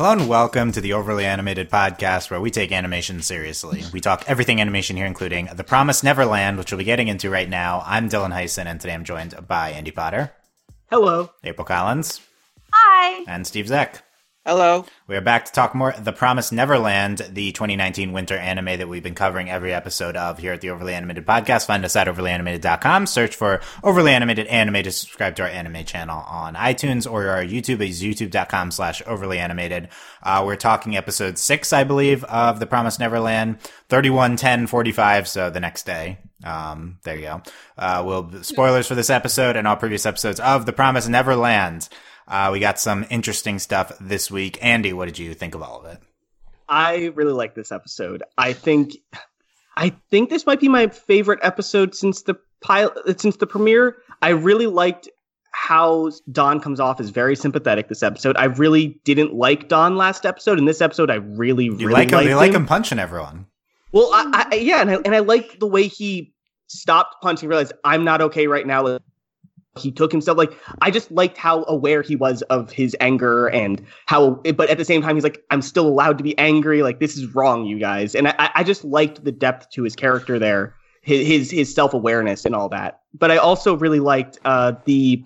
Hello and welcome to the Overly Animated Podcast, where we take animation seriously. We talk everything animation here, including The Promised Neverland, which we'll be getting into right now. I'm Dylan Heisen, and today I'm joined by Andy Potter, Hello. April Collins, Hi. and Steve Zeck. Hello. We are back to talk more The Promised Neverland, the 2019 winter anime that we've been covering every episode of here at the Overly Animated Podcast. Find us at overlyanimated.com. Search for Overly Animated Anime to subscribe to our anime channel on iTunes or our YouTube is youtube.com slash overly animated. Uh, we're talking episode six, I believe, of The Promised Neverland, 31, 10, 45. So the next day. Um, there you go. Uh, we'll spoilers for this episode and all previous episodes of The Promised Neverland. Uh, we got some interesting stuff this week. Andy, what did you think of all of it? I really like this episode. I think I think this might be my favorite episode since the pilot since the premiere. I really liked how Don comes off as very sympathetic this episode. I really didn't like Don last episode. In this episode, I really, You really like him? You like him punching everyone. Well, I, I, yeah, and I, and I like the way he stopped punching, realized I'm not okay right now. He took himself like I just liked how aware he was of his anger and how, but at the same time he's like I'm still allowed to be angry. Like this is wrong, you guys. And I, I just liked the depth to his character there, his his, his self awareness and all that. But I also really liked uh, the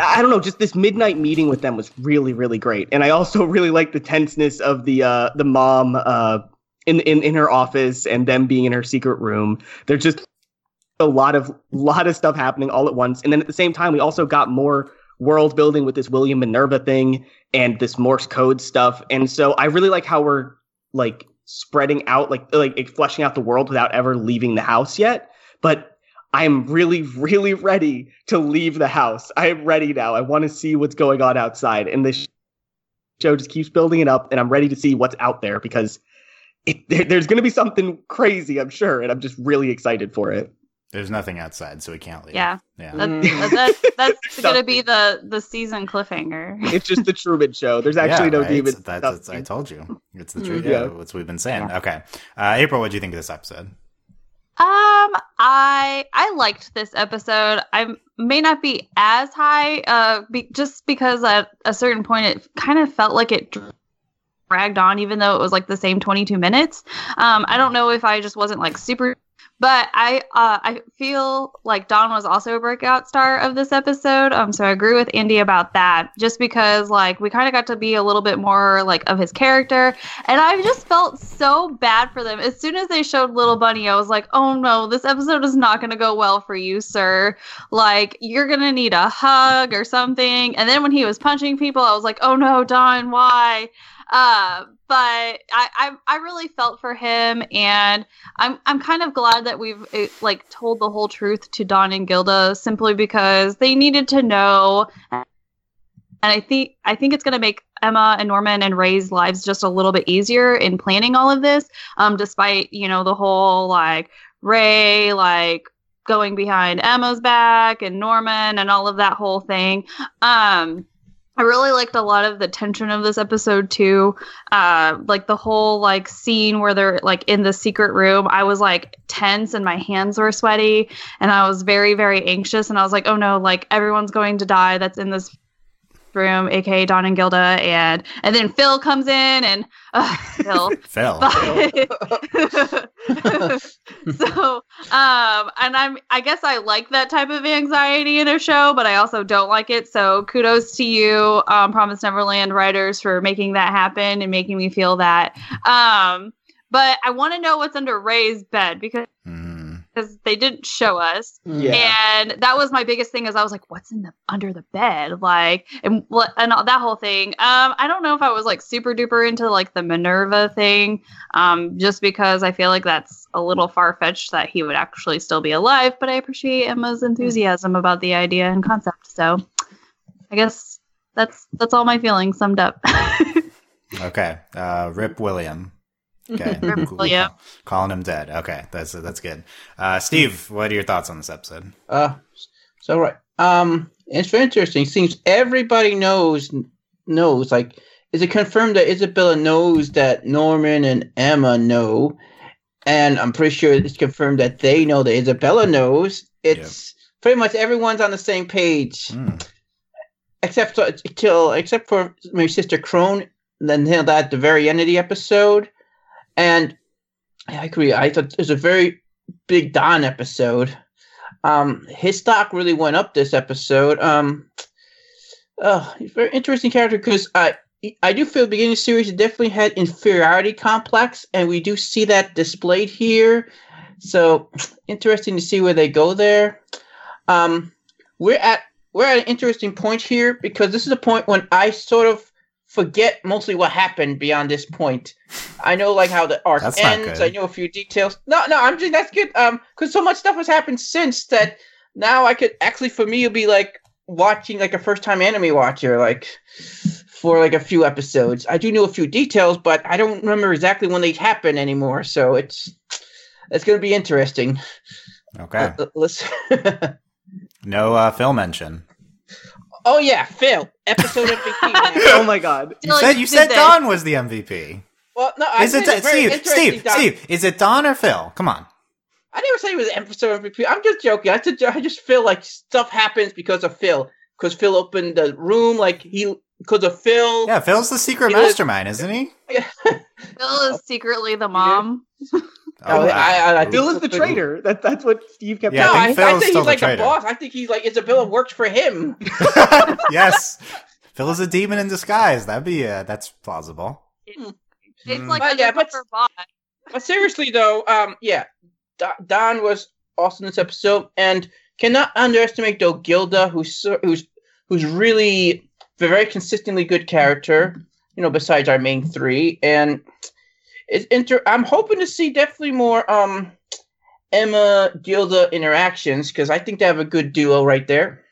I don't know, just this midnight meeting with them was really, really great. And I also really like the tenseness of the uh the mom uh in in in her office and them being in her secret room. They're just a lot of lot of stuff happening all at once. And then at the same time, we also got more world building with this William Minerva thing and this Morse code stuff. And so I really like how we're like spreading out, like like fleshing out the world without ever leaving the house yet. But I'm really, really ready to leave the house. I am ready now. I want to see what's going on outside. And this show just keeps building it up, and I'm ready to see what's out there because it, there, there's going to be something crazy, I'm sure, and I'm just really excited for it. There's nothing outside, so we can't leave. Yeah. Yeah. That, Mm. that, that's going to be the the season cliffhanger. It's just the Truman Show. There's actually Yeah, no right? demons. That's, that's, I told you. It's the Mm. truth. Yeah. Yeah, that's what we've been saying. Okay. Uh, April, what do you think of this episode? Um, I I liked this episode. I may not be as high, uh, be, just because at a certain point it kind of felt like it dragged on, even though it was like the same 22 minutes. Um, I don't know if I just wasn't like super, but I uh I feel like Don was also a breakout star of this episode. Um, so I agree with Andy about that, just because like we kind of got to be a little bit more like of his character, and I just felt so bad for them. As soon as they showed Little Bunny, I was like, oh no, this episode is not going to go well for you, sir. Like, you're going to need a hug or something. And then when he was punching people, I was like, oh no, Don, why? Uh, but I, I, I really felt for him, and I'm, I'm kind of glad that we've eh, like told the whole truth to Don and Gilda, simply because they needed to know and I think I think it's going to make Emma and Norman and Ray's lives just a little bit easier in planning all of this. Um, despite you know the whole like Ray like going behind Emma's back and Norman and all of that whole thing. Um, I really liked a lot of the tension of this episode too. Uh, like the whole like scene where they're like in the secret room. I was like tense and my hands were sweaty and I was very very anxious and I was like, oh no, like everyone's going to die. That's in this room, aka Don and Gilda, and and then Phil comes in and uh, Phil. Phil. so um and i'm i guess i like that type of anxiety in a show but i also don't like it so kudos to you um promise neverland writers for making that happen and making me feel that um but i want to know what's under ray's bed because Mhm. Because they didn't show us Yeah. and that was my biggest thing is i was like what's in the under the bed like and what and all, that whole thing um i don't know if i was like super duper into like the minerva thing um just because i feel like that's a little far-fetched that he would actually still be alive but i appreciate emma's enthusiasm about the idea and concept so i guess that's that's all my feelings summed up Okay. Uh, Rip William. Okay. Rip Cool. William. Calling him dead. Okay. That's that's good. Uh, Steve, what are your thoughts on this episode? Uh, so right. Um, it's very interesting. Seems everybody knows knows. Like, is it confirmed that Isabella knows that Norman and Emma know? And I'm pretty sure it's confirmed that they know that Isabella knows. It's pretty much everyone's on the same page, Hmm. except for, till except for my sister Krone then handled that at the very end of the episode. And I agree. I thought it was a very big Don episode. Um, his stock really went up this episode. Um, uh, he's very interesting character because I I do feel the beginning of the series it definitely had inferiority complex, and we do see that displayed here. So interesting to see where they go there. Um, we're at we're at an interesting point here because this is a point when I sort of forget mostly what happened beyond this point. I know like how the arc That's ends. I know a few details. No, no, I'm just that's good. Um, because so much stuff has happened since that now I could actually for me it'll be like watching like a first time anime watcher like for like a few episodes. I do know a few details, but I don't remember exactly when they happen anymore. So it's it's gonna be interesting. Okay. Uh, let's. No uh, Phil mention. Oh yeah, Phil, episode MVP. man. oh my god. You Like, said you said they- Don was the MVP. Well, no, I Is it said Steve? Steve? Doc. Steve? Is it Don or Phil? Come on. I never said he was episode MVP. I'm just joking. I just, I just feel like stuff happens because of Phil. Because Phil opened the room, like he, because of Phil. Yeah, Phil's the secret He was- mastermind, isn't he? Phil is secretly the mom. Oh, wow. I- I- I- Phil is the traitor. That that's what Steve kept Yeah, no, I I, think I Phil's think still he's the like the traitor. boss. I think he's like Isabella works for him. yes. Phil is a demon in disguise. That'd be uh, that's plausible. It's Mm. like But a yeah, but- bot. But seriously though, um, yeah, Don was awesome this episode, and cannot underestimate though Gilda, who's who's who's really a very consistently good character. You know, besides our main three, and it's inter. I'm hoping to see definitely more um Emma Gilda interactions because I think they have a good duo right there.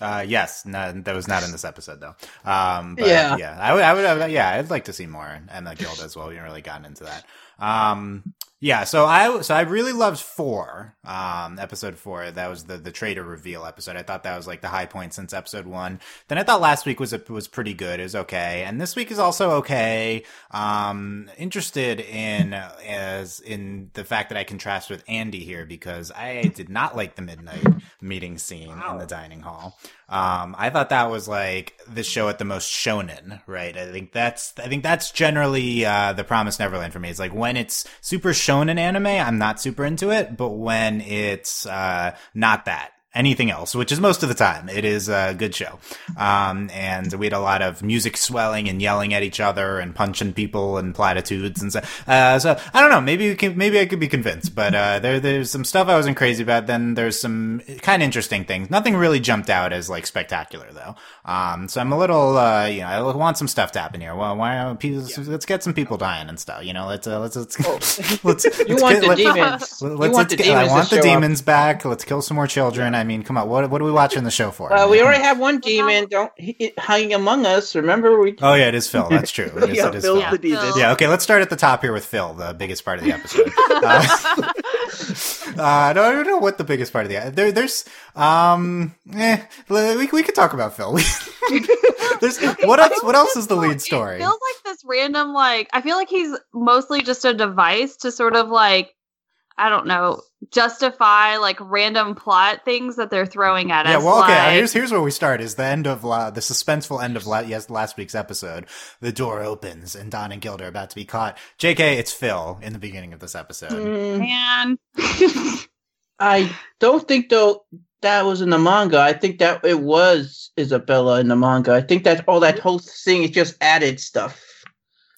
Uh, yes, no, that was not in this episode though. Um, but Yeah. yeah, I would, I would, I would- yeah, I'd like to see more Emma Guild as well. We haven't really gotten into that. Um, yeah, so I, so I really loved four, um, episode four. That was the the traitor reveal episode. I thought that was like the high point since episode one. Then I thought last week was was pretty good. It was okay, and this week is also okay. Um, interested in as in the fact that I contrast with Andy here because I did not like the midnight meeting scene in the dining hall. Um, I thought that was like the show at the most shonen, right? I think that's I think that's generally uh, the Promise Neverland for me. It's like when it's super shonen anime, I'm not super into it, but when it's uh, not that. Anything else, which is most of the time, it is a good show. Um, and we had a lot of music swelling and yelling at each other and punching people and platitudes and so. Uh, so I don't know. Maybe can, maybe I could be convinced, but uh, there there's some stuff I wasn't crazy about. Then there's some kind of interesting things. Nothing really jumped out as like spectacular though. Um, so I'm a little, uh, you know, I want some stuff to happen here. Well, why don't people? Let's get some people dying and stuff. You know, let's uh, let's let's let's. You let's want get- the let- demons. Let's, you let's want the demons I want the show up. demons back. Let's kill some more children. I mean, come on. What what are we watching the show for? Well, I we mean, already have one demon. Don't he, hanging among us. Remember we. Oh yeah, it is Phil. That's true. It is, yeah, it is Phil's Phil. the demon. Yeah, okay, let's start at the top here with Phil, the biggest part of the episode. Uh, uh, I don't I don't know what the biggest part of the there. There's um, eh, we we could talk about Phil. there's what else? What else is the lead story? It feels like this random, like I feel like he's mostly just a device to sort of like I don't know, justify like random plot things that they're throwing at Yeah, us. Yeah, well, okay. like, Here's here's where we start. Is the end of la- the suspenseful end of la- yes last week's episode. The door opens and Don and Gilda are about to be caught. J.K. It's Phil in the beginning of this episode. Mm, man. I don't think though that was in the manga. I think that it was Isabella in the manga. I think that all that whole thing is just added stuff.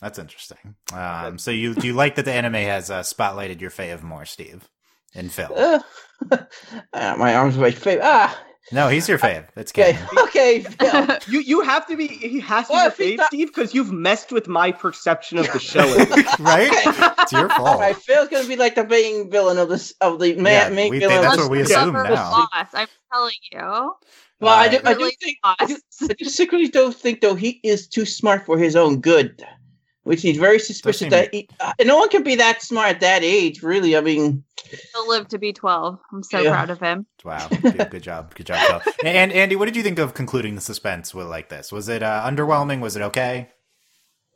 That's interesting. Um, so you do you like that the anime has uh, spotlighted your fave more, Steve, and Phil? Uh, ah, my arms are my favorite. Ah, No, he's your fave. It's okay, canon. okay. Phil. You you have to be. He has to Well, be your fave, not- Steve, because you've messed with my perception of the show. right? It's your All fault. right, Phil's gonna be like the main villain of this of the ma- Yeah, main we villain. think of that's this- what we assume now. Boss, I'm telling you. Well, I do, I do Really think. I do, I do secretly don't think though he is too smart for his own good, which he's very suspicious seem- that he, uh, no one can be that smart at that age. Really, I mean, He'll live to be 12. I'm so Yeah. proud of him. Wow, good, good job, good job, Phil. And Andy, what did you think of concluding the suspense with like this? Was it uh, underwhelming? Was it okay?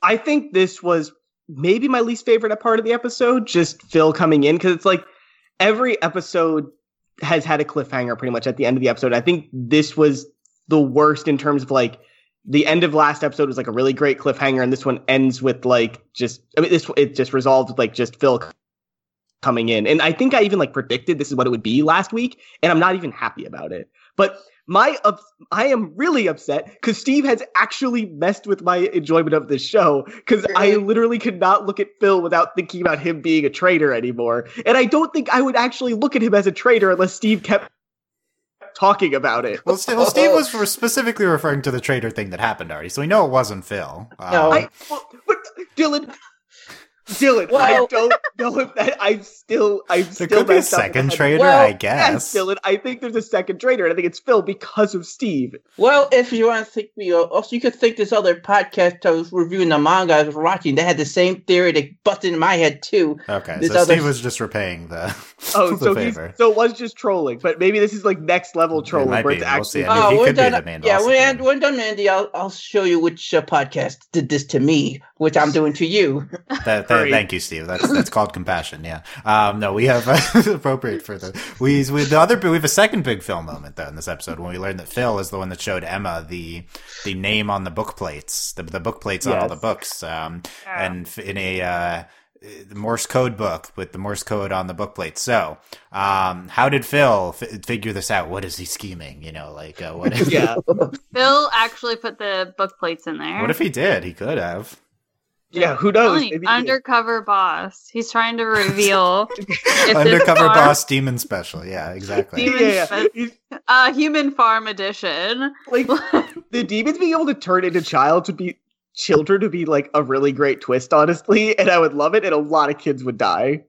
I think this was maybe my least favorite part of the episode, just Phil coming in, because it's like every episode has had a cliffhanger pretty much at the end of the episode. I think this was the worst in terms of like the end of last episode was like a really great cliffhanger, and this one ends with like just I mean this it just resolved with like just Phil coming in, and I think I even like predicted this is what it would be last week, and I'm not even happy about it. But my ups- I am really upset because Steve has actually messed with my enjoyment of this show because I literally could not look at Phil without thinking about him being a traitor anymore, and I don't think I would actually look at him as a traitor unless Steve kept talking about it. Well, Steve, well, Steve was specifically referring to the traitor thing that happened already, so we know it wasn't Phil. Um, No. I, well, but Dylan, Dylan, I don't know if that. I'm still, I'm there still could be a messed up with second that. traitor, Well, I Yes, guess. Dylan. I think there's a second traitor, and I think it's Phil because of Steve. Well, if you want to think me, also you could think this other podcast I was reviewing the manga I was watching. They had the same theory that busted in my head too. Okay, This so other- Steve was just repaying the, Oh, the so he's, favor. so it was just trolling, but maybe this is like next level trolling, might where be. it's We'll actually. see. I mean, he we're could be the main yeah, boss when, again. when done, Andy, I'll I'll show you which uh, podcast did this to me, which I'm doing to you. That, that, Hurry. thank you, Steve. That's that's called compassion. Yeah. Um, no, we have appropriate for the we we the other we have a second big Phil moment though in this episode when we learned that Phil is the one that showed Emma the the name on the book plates, the the book plates on all the books, um, and in a. Uh, the Morse code book with the Morse code on the book plate. So, um, how did Phil f- figure this out? What is he scheming? You know, like uh, what? If, yeah, Phil actually put the book plates in there. What if he did? He could have. Yeah. Who knows? Fine, Maybe- undercover boss. He's trying to reveal Undercover farm- boss demon special. Yeah, exactly. Demon yeah, yeah. Fe- He's- uh, human farm edition. like the demons being able to turn into child to be children to be like a really great twist, honestly, and I would love it, and a lot of kids would die.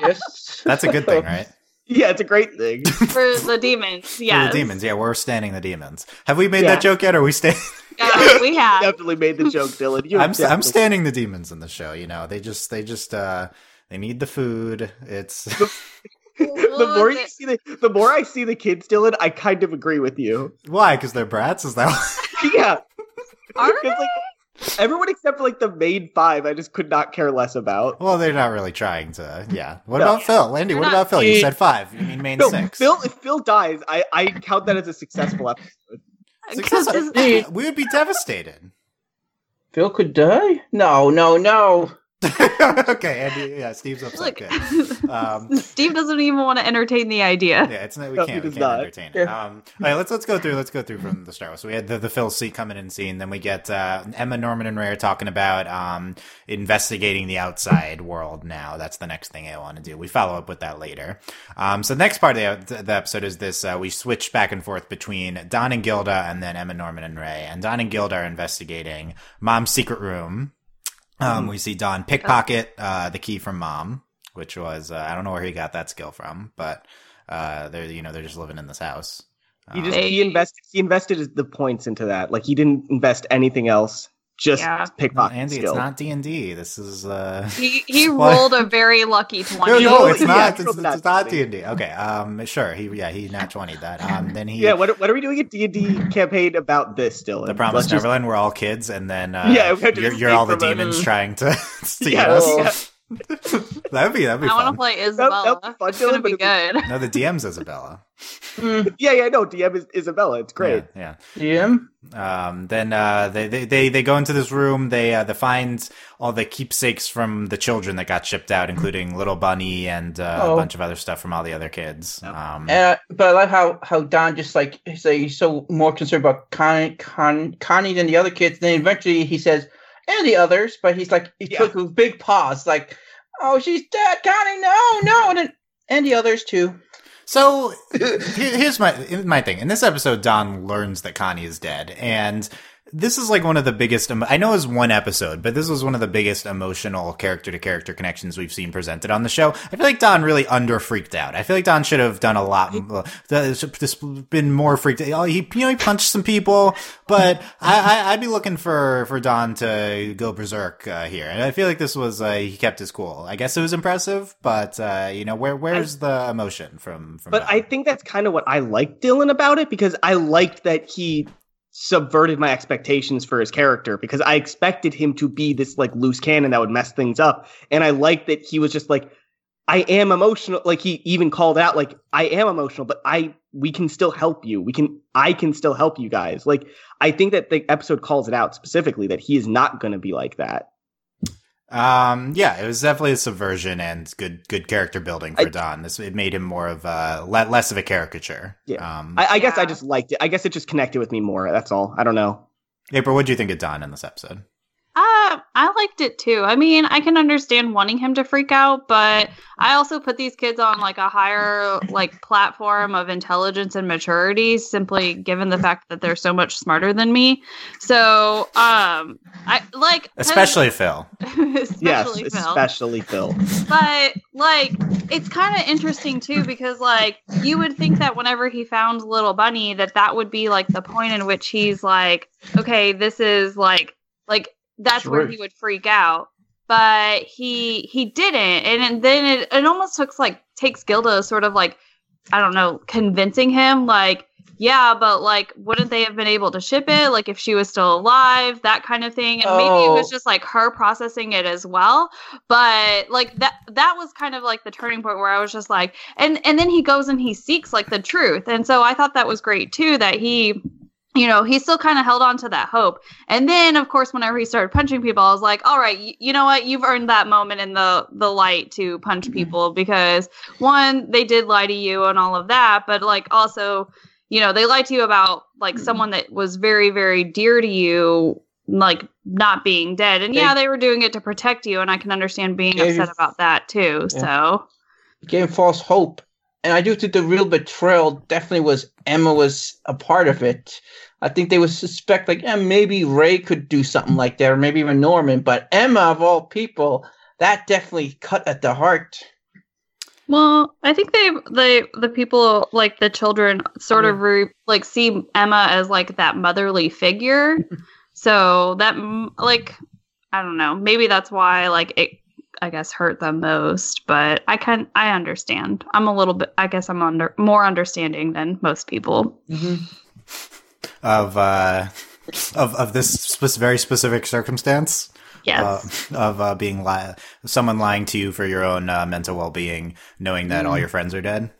yes, That's a good thing, right? Yeah, it's a great thing. for the demons. Yeah. The demons. Yeah, we're standing the demons. Have we made Yeah. that joke yet? Or are we stand? Yeah, we have. definitely made the joke, Dylan. You I'm I'm standing the demons in the show. You know, they just they just uh they need the food. It's the more you see the the more I see the kids, Dylan, I kind of agree with you. why? Because they're brats. Is that? Yeah, Are 'Cause, like everyone except for like the main five, I just could not care less about. well, they're not really trying to. Yeah. What No. about Phil? Landy, They're what about Phil? You said five. You mean main No, six? Phil. If Phil dies, I I count that as a successful episode. Success- Because Indeed. we would be devastated. Phil could die. No, no, no. okay, Andy. Yeah, Steve's upset. Look, Good. Um, Steve doesn't even want to entertain the idea. Yeah, it's no, we No, can't, we can't not. entertain it. Yeah. Um, all right, let's let's go through. Let's go through from the start. So we had the, the Phil C coming in scene. Then we get uh, Emma, Norman, and Ray are talking about um, investigating the outside world. Now that's the next thing I want to do. We follow up with that later. Um, so the next part of the, the episode is this: uh, we switch back and forth between Don and Gilda, and then Emma, Norman, and Ray. And Don and Gilda are investigating Mom's secret room. Um, we see Don pickpocket uh, the key from Mom, which was uh, I don't know where he got that skill from, but uh, they're you know they're just living in this house. He Um, just he invested he invested the points into that. Like he didn't invest anything else. Just Yeah. well, pickpocket Andy, skill. it's not D and D. This is uh. He he rolled a very lucky twenty. no, it's not. it's It's, not it's not D D&D. Okay, um, sure. He, yeah, he nat twenty that. Um, then he, yeah, what, what are we doing a D&D campain about this still? the Promised Neverland. We're all kids, and then uh, Yeah, we have you're, you're all the from it. demons trying to steal Yeah, us. yeah. that'd be that'd be I want to fun. play that'd Isabella. be fun, it's gonna be but it good. No, the DM's Isabella. Mm, Yeah, yeah, no, DM is Isabella. It's great. Yeah, DM. Um, then uh, they, they they they go into this room. They uh, they find all the keepsakes from the children that got shipped out, including Little Bunny and uh, a Oh. bunch of other stuff from all the other kids. Um, uh, but I like how how Don just like he's, like, he's so more concerned about Conny, Con, Conny than the other kids. Then eventually he says, "And the others," but he's like he Yeah. took a big pause, like, "Oh, she's dead, Conny. No, no," and then and the others too. So here's my my thing. In this episode, Don learns that Conny is dead, and this is like one of the biggest. I know it was one episode, but this was one of the biggest emotional character to character connections we've seen presented on the show. I feel like Don really under freaked out. I feel like Don should have done a lot. uh, This been more freaked. out. Oh, he you know he punched some people, but I, I I'd be looking for for Don to go berserk uh, here. And I feel like this was uh, he kept his cool. I guess it was impressive, but uh, you know where where's the emotion from from? But Don? I think that's kind of what I liked Dylan about it because I liked that he subverted my expectations for his character because I expected him to be this like loose cannon that would mess things up. And I liked that he was just like, I am emotional. Like he even called out, like I am emotional, but I we can still help you. We can I can still help you guys. Like I think that the episode calls it out specifically that he is not going to be like that. Um, yeah, it was definitely a subversion and good good character building for I- Don. This it made him more of a le- less of a caricature. Yeah. Um, I, I guess I just liked it. I guess it just connected with me more. That's all. I don't know. April, what do you think of Don in this episode? Uh, I liked it too. I mean, I can understand wanting him to freak out, but I also put these kids on like a higher like platform of intelligence and maturity simply given the fact that they're so much smarter than me. So, um I like Especially Phil. especially yes, Phil. especially Phil. but like it's kind of interesting too because like you would think that whenever he found little bunny that that would be like the point in which he's like okay this is like like that's where he would freak out. But he he didn't. And, and then it, it almost looks like takes gilda sort of like i don't know convincing him like yeah but like wouldn't they have been able to ship it? Like if she was still alive that kind of thing. And maybe it was Oh. just like her processing it as well. But like that that was kind of like the turning point where i was just like and and then he goes and he seeks like the truth. And so i thought that was great too that he you know he still kind of held on to that hope. And then of course whenever he started punching people i was like all right y- you know what? You've earned that moment in the the light to punch mm-hmm. people because one they did lie to you and all of that but like also you know they lied to you about like mm-hmm. someone that was very very dear to you like not being dead. And They- yeah they were doing it to protect you and i can understand being Gave you- upset about that too Yeah. so. Gave false hope. And I do think the real betrayal definitely was Emma was a part of it. I think they would suspect like, yeah, maybe Ray could do something like that, or maybe even Norman. But Emma, of all people, that definitely cut at the heart. Well, I think they they the people like the children sort of re, like see Emma as like that motherly figure. so that like I don't know, maybe that's why like it I guess hurt them most, but I can I understand. I'm a little bit I guess I'm under more understanding than most people. Of uh, of of this spe- very specific circumstance. Yes. uh, of uh, being li- someone lying to you for your own uh, mental well being, knowing that all your friends are dead.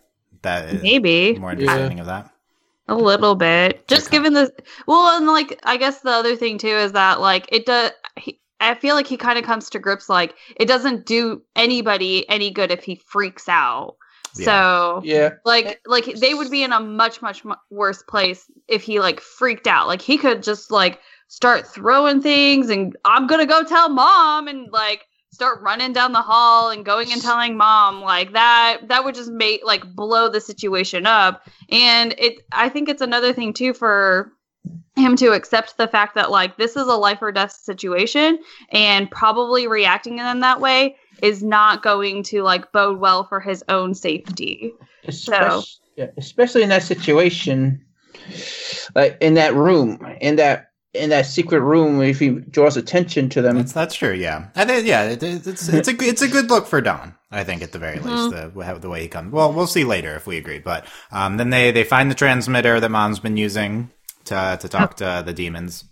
That is maybe. more understanding of that. A little bit. Just Okay. given the well, and like I guess the other thing too is that like it does. He, I feel like he kind of comes to grips like it doesn't do anybody any good if he freaks out. Yeah. So Yeah. like like they would be in a much much mu- worse place if he like freaked out. Like he could just like start throwing things and I'm gonna go tell mom and like start running down the hall and going and telling mom like that that would just make like blow the situation up and it i think it's another thing too for him to accept the fact that like this is a life or death situation and probably reacting in that way is not going to like bode well for his own safety Especially, yeah, especially in that situation, like in that room, in that in that secret room, if he draws attention to them. That's that's true. Yeah, I think yeah, it, it's it's a good- it's a good look for Don. I think at the very least Mm-hmm. the the way he comes. Well, we'll see later if we agree. But um, then they they find the transmitter that Mom's been using to to talk to the demons.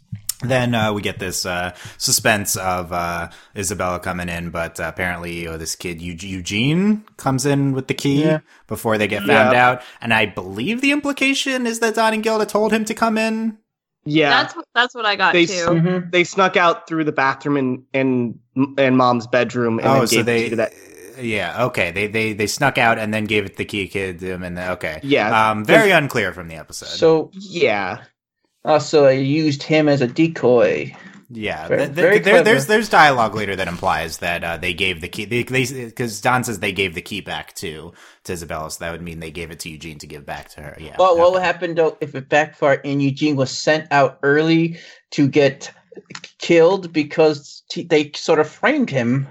Then uh, we get this uh, suspense of uh, Isabella coming in, but uh, apparently oh, this kid Eugene comes in with the key Yeah. before they get found Yeah. out. And I believe the implication is that Don and Gilda told him to come in. Yeah, that's what that's what i got They too s- Mhm. they snuck out through the bathroom and and and mom's bedroom and oh, then so gave the they key to that. yeah okay they they they snuck out and then gave it the key kid to and then, okay Yeah, um very unclear from the episode So yeah. Also, I used him as a decoy. yeah Very- th- th- very there, there's there's dialogue later that implies that uh, they gave the key they because Don says they gave the key back to to Isabella so that would mean they gave it to Eugene to give back to her yeah Well, what would happen though if it backfired and Eugene was sent out early to get killed because t- they sort of framed him?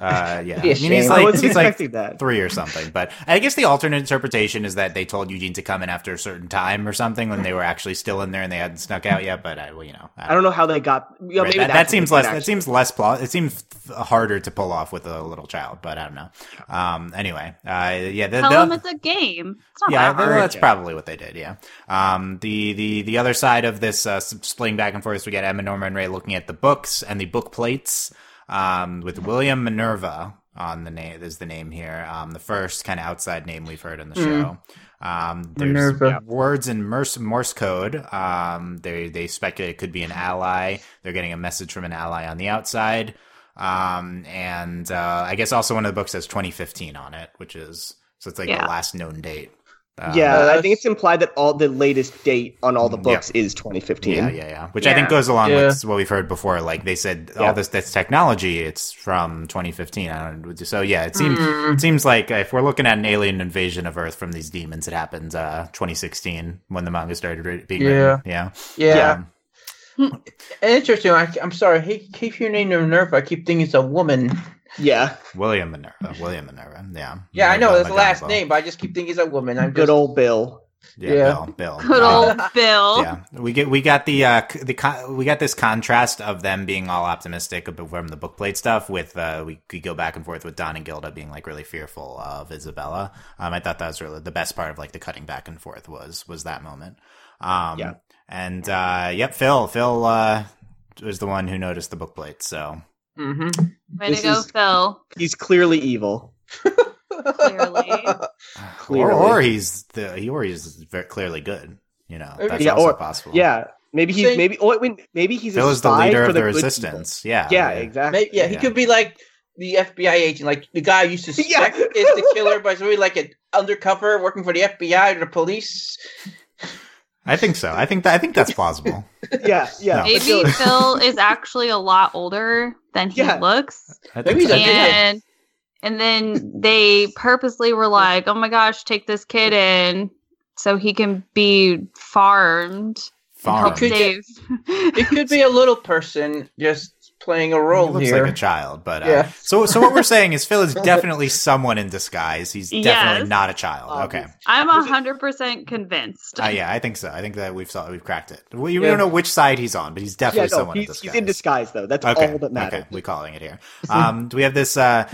Uh yeah Be a I mean, he's shame. I like he's like that. three or something. But I guess the alternate interpretation is that they told Eugene to come in after a certain time or something when they were actually still in there and they hadn't snuck out yet. But I, well, you know, I don't know how they got. You know, Right, maybe that, that seems less. did, That seems less. Pl- it seems harder to pull off with a little child, but I don't know. Um. Anyway, uh, yeah. The, tell the- him it's a game it's not yeah, that hard. that's probably what they did. Yeah. Um. The the the other side of this uh, splitting back and forth, we get Emma, Norma, and Ray looking at the books and the book plates. Um, with William Minerva on the name is the name here. Um, the first kind of outside name we've heard in the Mm. show. Um, there's Minerva. words in Morse, Morse code. Um, they they speculate it could be an ally. They're getting a message from an ally on the outside. Um, and uh, I guess also one of the books says 2015 on it, which is so it's like Yeah. the last known date. Um, yeah, I think it's implied that all the latest date on all the Yeah. books is 2015. Yeah, yeah, yeah. Which I think goes along Yeah. with what we've heard before. Like they said, Yeah. all this this technology, it's from 2015. I don't. So yeah, it seems Mm. it seems like if we're looking at an alien invasion of Earth from these demons, it happened uh, 2016 when the manga started re- being Yeah. written. Yeah, Yeah. Um, Interesting. I, I'm sorry. He keeps your name Minerva. I keep thinking it's a woman. Yeah, William Minerva. William Minerva. Yeah. Yeah, I know Minerva that's the last name, but I just keep thinking he's a woman. I'm good just, old Bill. Yeah, Yeah. Bill. Bill. Good Uh, old Bill. yeah we get we got the uh c- the con- we got this contrast of them being all optimistic from the book plate stuff with uh we could go back and forth with don and gilda being like really fearful of isabella um i thought that was really the best part of like the cutting back and forth was was that moment um Yeah. and uh yep phil phil uh was the one who noticed the book plate so hmm Way This to go, is- Phil. He's clearly evil. Clearly. or, Clearly. or he's the or he's very clearly good you know that's Yeah, also or- possible Yeah, maybe he's Saying- maybe. Oh, wait, maybe he's phil a is the leader of the, good people. resistance yeah Yeah, exactly. Maybe, yeah, he Yeah. could be like the FBI agent, like the guy you suspect Yeah. is the killer, but it's really like an undercover working for the FBI or the police. I think so i think that i think that's plausible Yeah, yeah. No. Maybe sure. Phil is actually a lot older than he Yeah. looks. I Maybe think he's so. a- And and then they purposely were like, "Oh my gosh, take this kid in so he can be farmed, Farmed. Farm. help Could save." It could be a little person just playing a role he looks here. like a child, but uh, Yeah. so so what we're saying is Phil is definitely someone in disguise. He's definitely not a child. Okay. I'm a hundred percent convinced. Uh, yeah, I think so. I think that we've saw, we've cracked it. We, we Yeah. don't know which side he's on, but he's Yeah, definitely no, someone in he's, disguise. he's in disguise though. That's Okay, all that matters. okay, we're calling it here. Um, do we have this uh,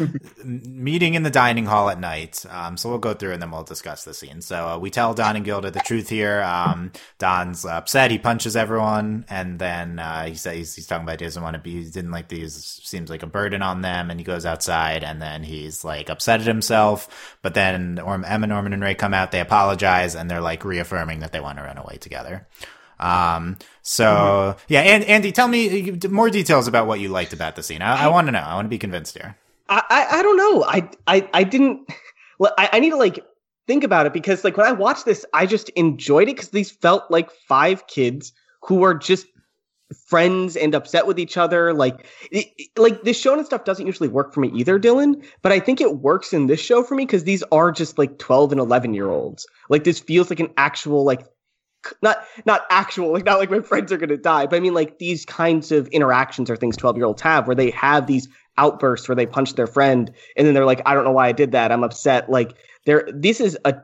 meeting in the dining hall at night? Um, so we'll go through and then we'll discuss the scene. So uh, we tell Don and Gilda the truth here. Um, Don's upset. He punches everyone, and then uh, he says he's, he's talking about he doesn't want to be. Didn't like these. Seems like a burden on them, and he goes outside, and then he's like upset at himself. But then Orm, Emma, Norman, and Ray come out. They apologize, and they're like reaffirming that they want to run away together. Um, so yeah, and Andy, tell me more details about what you liked about the scene. I, I want to know. I want to be convinced here. I, I I don't know. I I I didn't. I, I need to like think about it because like when I watched this, I just enjoyed it because these felt like five kids who are just friends and upset with each other. Like it, like this shonen stuff doesn't usually work for me either, Dylan. But I think it works in this show for me because these are just like twelve and eleven year olds. Like this feels like an actual like not not actual like not like my friends are gonna die but i mean like these kinds of interactions are things 12 year olds have where they have these outbursts where they punch their friend and then they're like i don't know why i did that i'm upset like there this is a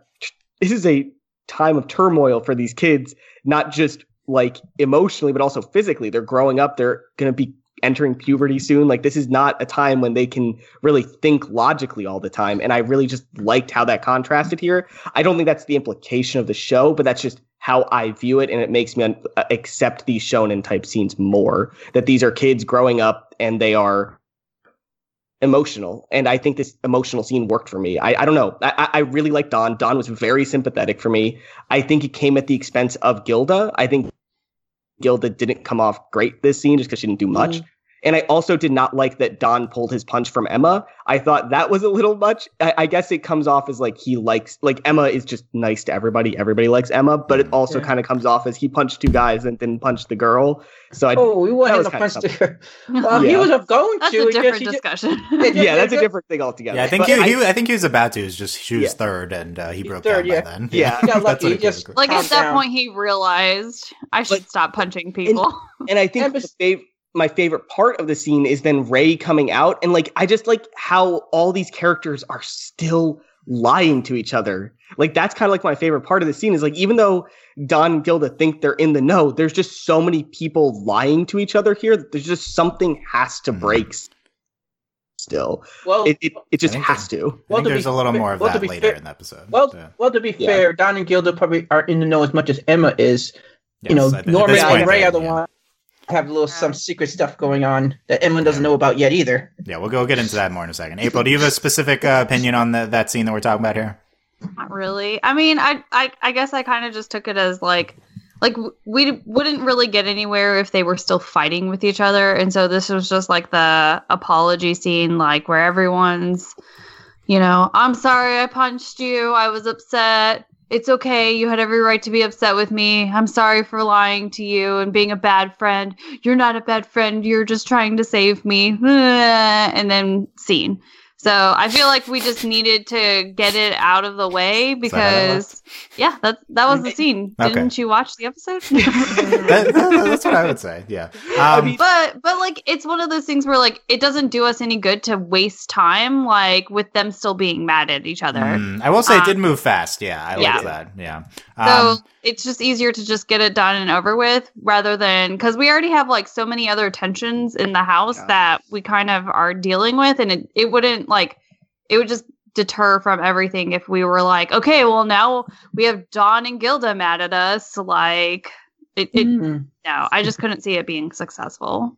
this is a time of turmoil for these kids not just like emotionally but also physically they're growing up they're going to be entering puberty soon. Like this is not a time when they can really think logically all the time and i really just liked how that contrasted here. I don't think that's the implication of the show but that's just how i view it and it makes me un- uh, accept these shonen type scenes more that these are kids growing up and they are emotional and i think this emotional scene worked for me. I, I don't know. I, I I really like don don was very sympathetic for me. I think it came at the expense of gilda. I think gilda didn't come off great this scene just because she didn't do much mm-hmm. And I also did not like that Don pulled his punch from Emma. I thought that was a little much. I, I guess it comes off as like he likes, like Emma is just nice to everybody. Everybody likes Emma, but it also Yeah. kind of comes off as he punched two guys and then punched the girl. So I, Oh, we want That him was to kinda punch the. Well, he was going That's to. a different he just- discussion. yeah, that's a different thing altogether. Yeah, I think he, I- he I think he was about to. It was just she was Yeah. third, and uh, he broke third, down yeah. by then. Yeah. He got That's lucky, what he just- like at that down. point, he realized I should But- stop punching people. and I think And the bes- fav- my favorite part of the scene is then Ray coming out, and like I just like how all these characters are still lying to each other. Like that's kind of like my favorite part of the scene is like even though Don and Gilda think they're in the know, there's just so many people lying to each other here. that There's just something has to Mhm. break. Still, Well, it it, it just has to. I Well, to there's be a little more of well, that later fair- in the episode. well, Yeah. well, to be Yeah. fair, Don and Gilda probably are in the know as much as Emma is. you know, Yes, I Norman point, and Ray they're- are the yeah. One. have a little some secret stuff going on that Emma doesn't know about yet either. Yeah, we'll go get into that more in a second. April, do you have a specific uh, opinion on the, that scene that we're talking about here? Not really. I mean, I I, I guess I kind of just took it as like like we wouldn't really get anywhere if they were still fighting with each other, and so this was just like the apology scene, like where everyone's, you know, I'm sorry I punched you. I was upset. It's okay. You had every right to be upset with me. I'm sorry for lying to you and being a bad friend. You're not a bad friend. You're just trying to save me. And then scene. So I feel like we just needed to get it out of the way Is that because, yeah, that that was the scene. Okay. Didn't you watch the episode? That- that- that's what I would say. Yeah. Um, but but like it's one of those things where like it doesn't do us any good to waste time like with them still being mad at each other. mm, I will say it Um, did move fast. Yeah, I yeah. like that. Yeah. So Um, it's just easier to just get it done and over with rather than because we already have like so many other tensions in the house Yeah. that we kind of are dealing with, and it, it wouldn't like it would just deter from everything if we were like, okay, well now we have Don and Gilda mad at us. Like it, it Mm. no, I just couldn't see it being successful.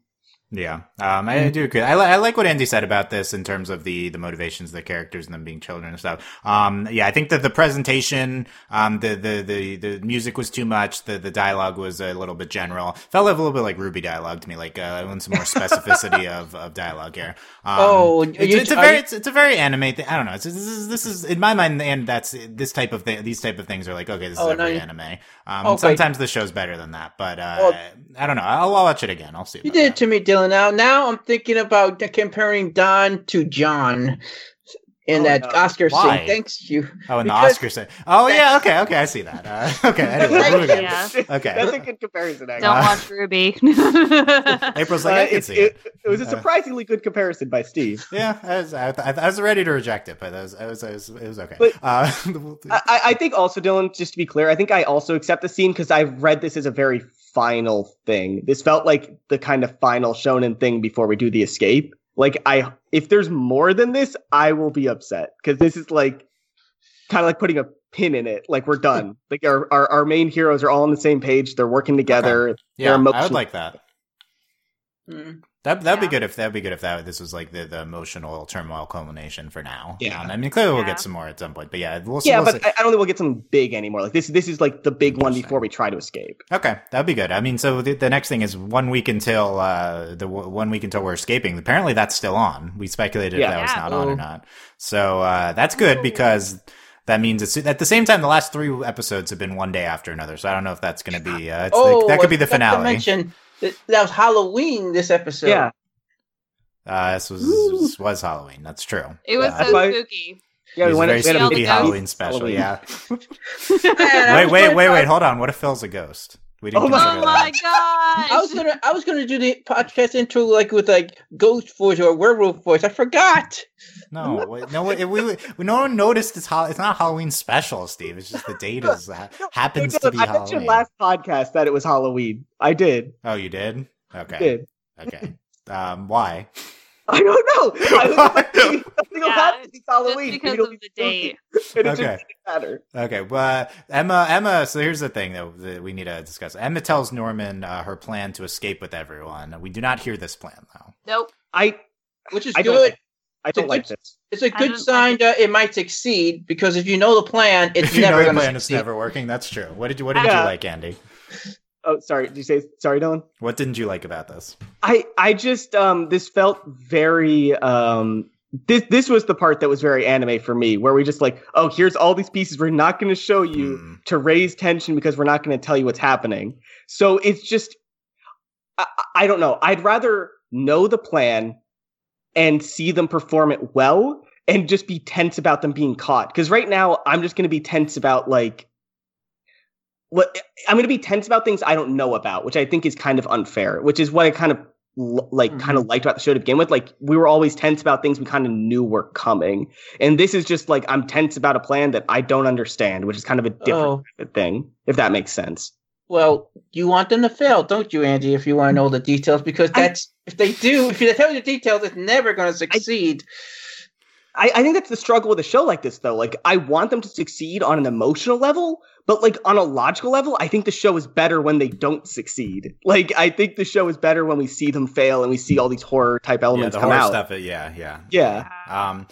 Yeah, um, I do agree. I, li- I like what Andy said about this in terms of the the motivations of the characters and them being children and stuff. Um, yeah, I think that the presentation, um, the, the the the music was too much. The the dialogue was a little bit general. Felt a little bit like RWBY dialogue to me. Like uh, I want some more specificity of, of dialogue here. Um, Oh, it's, you- it's a very you- it's, it's a very anime thing. I don't know. It's, this is this is in my mind, and that's this type of thing. These type of things are like okay, this is Oh, every no, anime. Um, Okay. sometimes the show's better than that, but uh, Well- I don't know. I'll, I'll watch it again. I'll see. You did that. it to me, Dylan. Now, now I'm thinking about comparing Don to Jaune in Oh, that no. Oscar Why? scene. Thanks you. Oh, and the Oscar scene. "Oh yeah, okay, okay, I see that." Uh, okay, anyway, Thank moving on. Yeah. Okay. That's a good comparison, actually. Don't Uh, watch RWBY. April's Uh, like, I can it, see it. it, it was a Uh, surprisingly good comparison by Steve. Yeah, I was, I, I, I was ready to reject it, but I was, I was, I was it was okay. But- uh, I, I- I think also, Dylan, just to be clear, I think I also accept the scene because I've read this as a very final thing. This felt like the kind of final shonen thing before we do the escape. Like, I if there's more than this, I will be upset because this is like kind of like putting a pin in it. Like we're done. like our, our our main heroes are all on the same page. They're working together. Yeah, I would like that. Mm. That that'd be good if that'd be good if that this was like the, the emotional turmoil culmination for now. Yeah. um, I mean clearly we'll get some more at some point, but yeah, we'll. Yeah, we'll but see. I, I don't think we'll get some big anymore. Like this, this is like the big one before we try to escape. Okay, that'd be good. I mean, so the, the next thing is one week until uh, the w- one week until we're escaping. Apparently, that's still on. We speculated Yeah. if that was Yeah. not on or Oh. not. So uh, that's good because that means it's at the same time. The last three episodes have been one day after another. So I don't know if that's going to be. Uh, it's Oh, like, that could be the forgot to finale. Mention that, that was Halloween this episode. yeah, Uh, this was this was Halloween. That's true. it was Yeah. so spooky. yeah. It We was a went very we a spooky big Halloween special. Halloween. Yeah. Man, wait, wait, wait, wait. Hold on. What if Phil's a ghost? We didn't Oh my- consider Oh my that. gosh! I was gonna, I was gonna do the podcast intro like with like ghost voice or werewolf voice. I forgot. No, wait, no, we, we, we, no one noticed it's Hall- It's not Halloween special, Steve. It's just the date is ha- happens to be I mentioned Halloween. last podcast that it was Halloween. I did. Oh, you did? Okay. Did. Okay. Um, why? I don't know. I was like, maybe something will Yeah, happen. It's Just because it'll of be the spooky. date. It Okay. just didn't matter. Okay. Well, Emma, Emma. So here's the thing that, that we need to discuss. Emma tells Norman uh, her plan to escape with everyone. We do not hear this plan though. Nope. I Which is I don't good. I don't It's like good- this. It's a I good sign that it might succeed because if you know the plan, it's If you never know the going to plan is succeed. never working. That's true. What did you What did Yeah. you like, Andy? Oh, sorry. Did you say sorry, Dylan? What didn't you like about this? I I just um this felt very um this this was the part that was very anime for me where we just like oh here's all these pieces we're not going to show you Hmm. to raise tension because we're not going to tell you what's happening so it's just I, I don't know I'd rather know the plan and see them perform it well and just be tense about them being caught because right now I'm just going to be tense about like I'm going to be tense about things I don't know about, which I think is kind of unfair. Which is what I kind of like, Mhm. kind of liked about the show to begin with. Like we were always tense about things we kind of knew were coming, and this is just like I'm tense about a plan that I don't understand, which is kind of a different Oh. thing, if that makes sense. Well, you want them to fail, don't you, Andy? If you want to know the details, because I- that's if they do, if you tell you the details, it's never going to succeed. I, I think that's the struggle with a show like this, though. Like, I want them to succeed on an emotional level, but like on a logical level, I think the show is better when they don't succeed. Like, I think the show is better when we see them fail and we see all these horror type Yeah, elements the come horror out. stuff. uh, Yeah, yeah. Yeah, Um,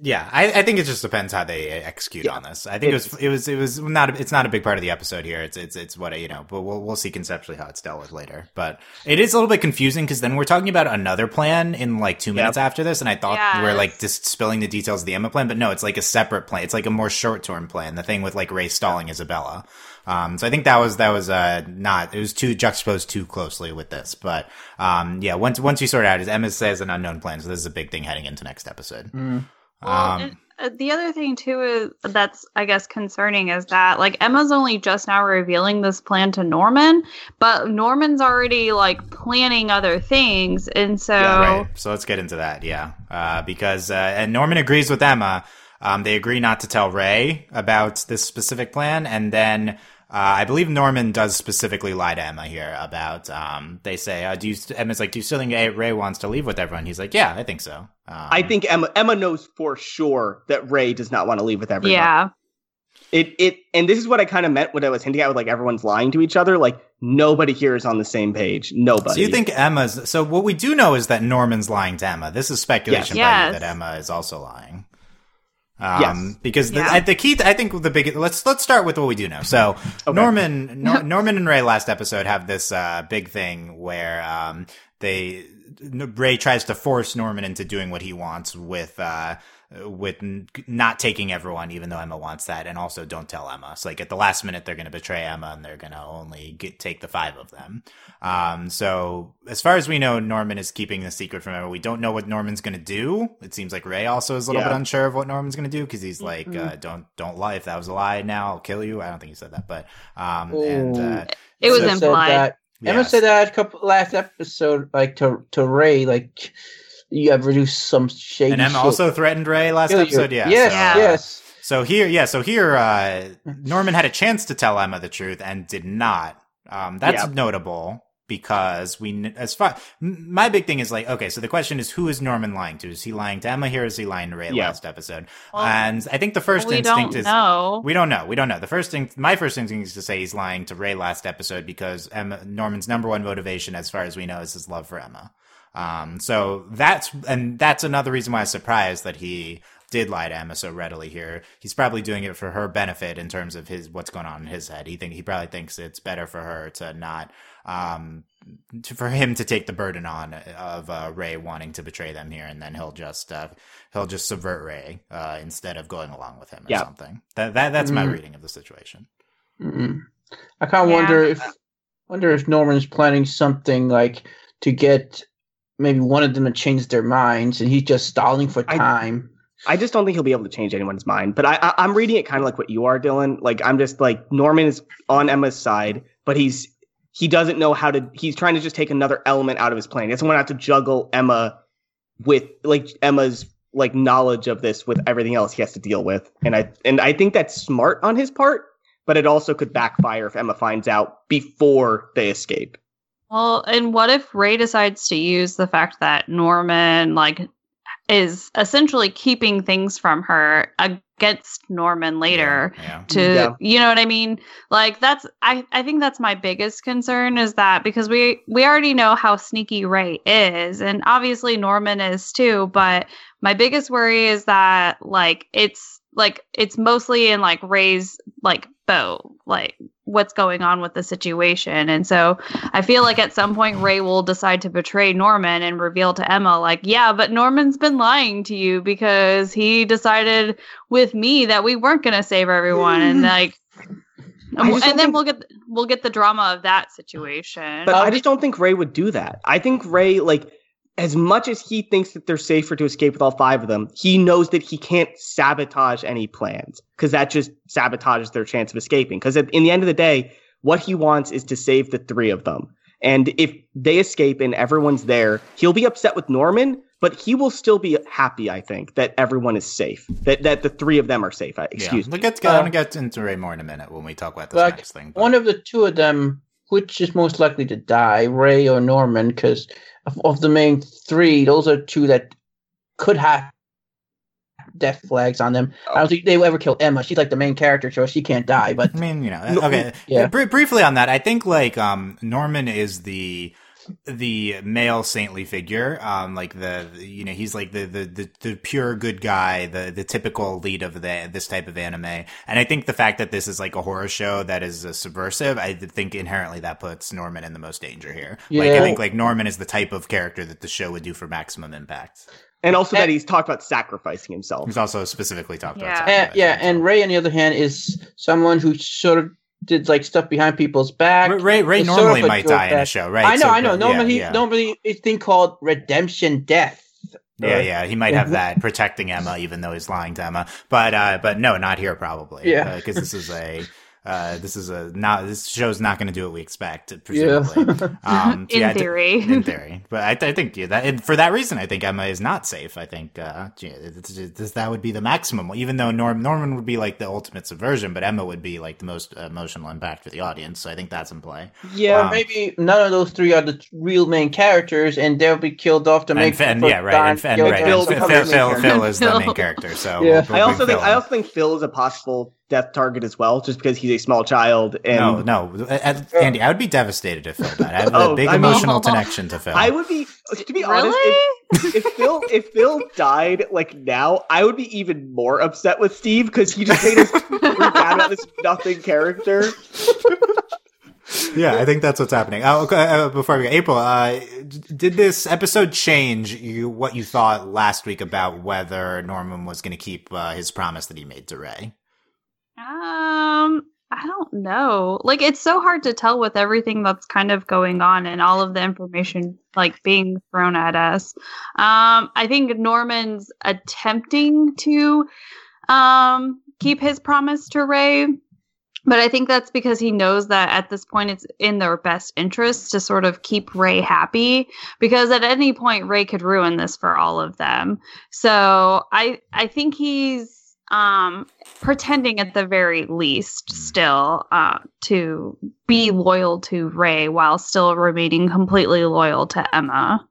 yeah, I, I think it just depends how they execute Yeah. on this. I think it was it was it was not a, it's not a big part of the episode here. It's it's it's what I- you know, but we'll we'll see conceptually how it's dealt with later. But it is a little bit confusing because then we're talking about another plan in like two minutes after this, and I thought we're like just spilling the details of the Emma plan, but no, it's like a separate plan. It's like a more short term plan. The thing with like Ray stalling Isabella. Um, so I think that was that was uh not it was too juxtaposed too closely with this, but um yeah once once you sort out, as Emma says, an unknown plan. So this is a big thing heading into next episode. Mm. Well, Um, and, uh, the other thing too is that's I guess concerning is that like Emma's only just now revealing this plan to Norman, but Norman's already like planning other things, and so Right. So let's get into that. Yeah. Uh, because, uh, and Norman agrees with Emma. Um, they agree not to tell Ray about this specific plan. And then, uh, I believe Norman does specifically lie to Emma here about, um, they say, uh, do you, Emma's like, do you still think Ray wants to leave with everyone? He's like, yeah, I think so. Um, I think Emma Emma knows for sure that Ray does not want to leave with everyone. yeah, It it and this is what I kind of meant when I was hinting at with like everyone's lying to each other. Like nobody here is on the same page. Nobody. So you think Emma's, so what we do know is that Norman's lying to Emma. This is speculation Yes. by you Yes. that Emma is also lying. Um, Yes. because the, Yeah. The key, I think the big, let's, let's start with what we do know. So Okay. Norman, Nor, Norman and Ray last episode have this, uh, big thing where, um, they, Ray tries to force Norman into doing what he wants with, uh, with n- not taking everyone, even though Emma wants that, and also don't tell Emma. So like at the last minute, they're going to betray Emma, and they're going to only get, take the five of them. Um, so as far as we know, Norman is keeping the secret from Emma. We don't know what Norman's going to do. It seems like Ray also is a little Yeah. bit unsure of what Norman's going to do because he's like, Mhm. uh, "Don't don't lie. If that was a lie, now I'll kill you." I don't think he said that, but um, and uh, it was so- Emma said implied. that- Emma yes. said that a couple last episode, like to to Ray, like you have reduced some shady. and Emma shit. also threatened Ray last Kill you. episode. Yeah, Yes. so, Yeah. uh, Yes. So here, yeah, so here, uh, Norman had a chance to tell Emma the truth and did not. Um, that's Yeah. notable because we, as far, my big thing is like, okay, so the question is, who is Norman lying to? Is he lying to Emma here? Is he lying to Ray Yeah. last episode? Well, and I think the first we instinct don't is, know. we don't know. We don't know. The first thing, my first instinct is to say he's lying to Ray last episode because Emma, Norman's number one motivation, as far as we know, is his love for Emma. Um, so that's, and that's another reason why I was surprised that he did lie to Emma so readily here. He's probably doing it for her benefit in terms of his, what's going on in his head. He think, he probably thinks it's better for her to not, um, to, for him to take the burden on of, uh, Ray wanting to betray them here and then he'll just, uh, he'll just subvert Ray, uh, instead of going along with him or Yeah. something. That, that, that's my Mhm. reading of the situation. Mm-mm. I kind of Yeah. wonder if wonder if Norman's planning something like to get maybe one of them to change their minds, and he's just stalling for I- time. I just don't think he'll be able to change anyone's mind. But I, I I'm reading it kind of like what you are, Dylan. Like I'm just like Norman is on Emma's side, but he's he doesn't know how to. He's trying to just take another element out of his plan. He doesn't want to have to juggle Emma with like Emma's like knowledge of this with everything else he has to deal with. And I and I think that's smart on his part, but it also could backfire if Emma finds out before they escape. Well, and what if Ray decides to use the fact that Norman like is essentially keeping things from her against Norman later Yeah. to Yeah. you know what I mean? Like that's I I think that's my biggest concern is that because we we already know how sneaky Ray is and obviously Norman is too, but my biggest worry is that like it's like it's mostly in like Ray's like bow, like what's going on with the situation. And so I feel like at some point Ray will decide to betray Norman and reveal to Emma, like, yeah, but Norman's been lying to you because he decided with me that we weren't gonna save everyone and hmm. like I and then think- we'll get we'll get the drama of that situation. But I just don't think Ray would do that. I think Ray, like, as much as he thinks that they're safer to escape with all five of them, he knows that he can't sabotage any plans because that just sabotages their chance of escaping. Because in the end of the day, what he wants is to save the three of them. And if they escape and everyone's there, he'll be upset with Norman, but he will still be happy, I think, that everyone is safe. That that the three of them are safe. Uh, Excuse yeah. me. We'll get, I want to get into Ray more in a minute when we talk about this Like, next thing. but- One of the two of them, which is most likely to die, Ray or Norman? Because of, of the main three, those are two that could have death flags on them. I don't think they will ever kill Emma. She's like the main character, so she can't die. But I mean, you know, okay. yeah. Br- briefly on that, I think like um Norman is the the male saintly figure um like the, the- you know he's like the, the the the pure good guy the the typical lead of the this type of anime and i think the fact that this is like a horror show that is subversive i think inherently that puts norman in the most danger here like i think like norman is the type of character that the show would do for maximum impact And also Eh. that he's talked about sacrificing himself. he's also specifically talked Yeah. about and, sacrifice. yeah, and Ray on the other hand is someone who sort of did like stuff behind people's back. ray ray It's sort of normally might die in a show right I know, So, I know. Normally, yeah, yeah. normally it's thing called redemption death. Yeah, Uh, yeah, he might have that protecting Emma, even though he's lying to Emma. But, uh, but no, not here probably. Yeah. because this is a, uh, this is a not. This show's not going to do what we expect, presumably. Um, so In yeah, I d- theory. in theory, but I, I think yeah, that, and for that reason, I think Emma is not safe. I think uh, yeah, it's- it's- that would be the maximum. Even though Norm Norman would be like the ultimate subversion, but Emma would be like the most emotional impact for the audience. So I think that's in play. Yeah, Um, Maybe none of those three are the real main characters, and they'll be killed off to And, make. and for yeah, right, Don and, and, Gilda right, Phil and Phil, becomes Phil, the main Phil. Phil is the main character. So Yeah. we'll- we'll I also think Phil I also think Phil is a possible death target as well, just because he's a small child. And no, no, Uh, Andy, I would be devastated if Phil died. I have a Oh, big I mean- emotional connection to Phil. I would be, to be honest, if, if Phil if Phil died like now, I would be even more upset with Steve because he just made us freak out about this nothing character. yeah, I think that's what's happening. Oh, okay, uh, before we go, April, uh, did this episode change you what you thought last week about whether Norman was going to keep uh, his promise that he made to Ray? Um, I don't know. Like it's so hard to tell with everything that's kind of going on and all of the information like being thrown at us. Um, I think Norman's attempting to um keep his promise to Ray. But I think that's because he knows that at this point it's in their best interest to sort of keep Ray happy because at any point Ray could ruin this for all of them. So I I think he's um pretending at the very least still uh to be loyal to Ray while still remaining completely loyal to Emma.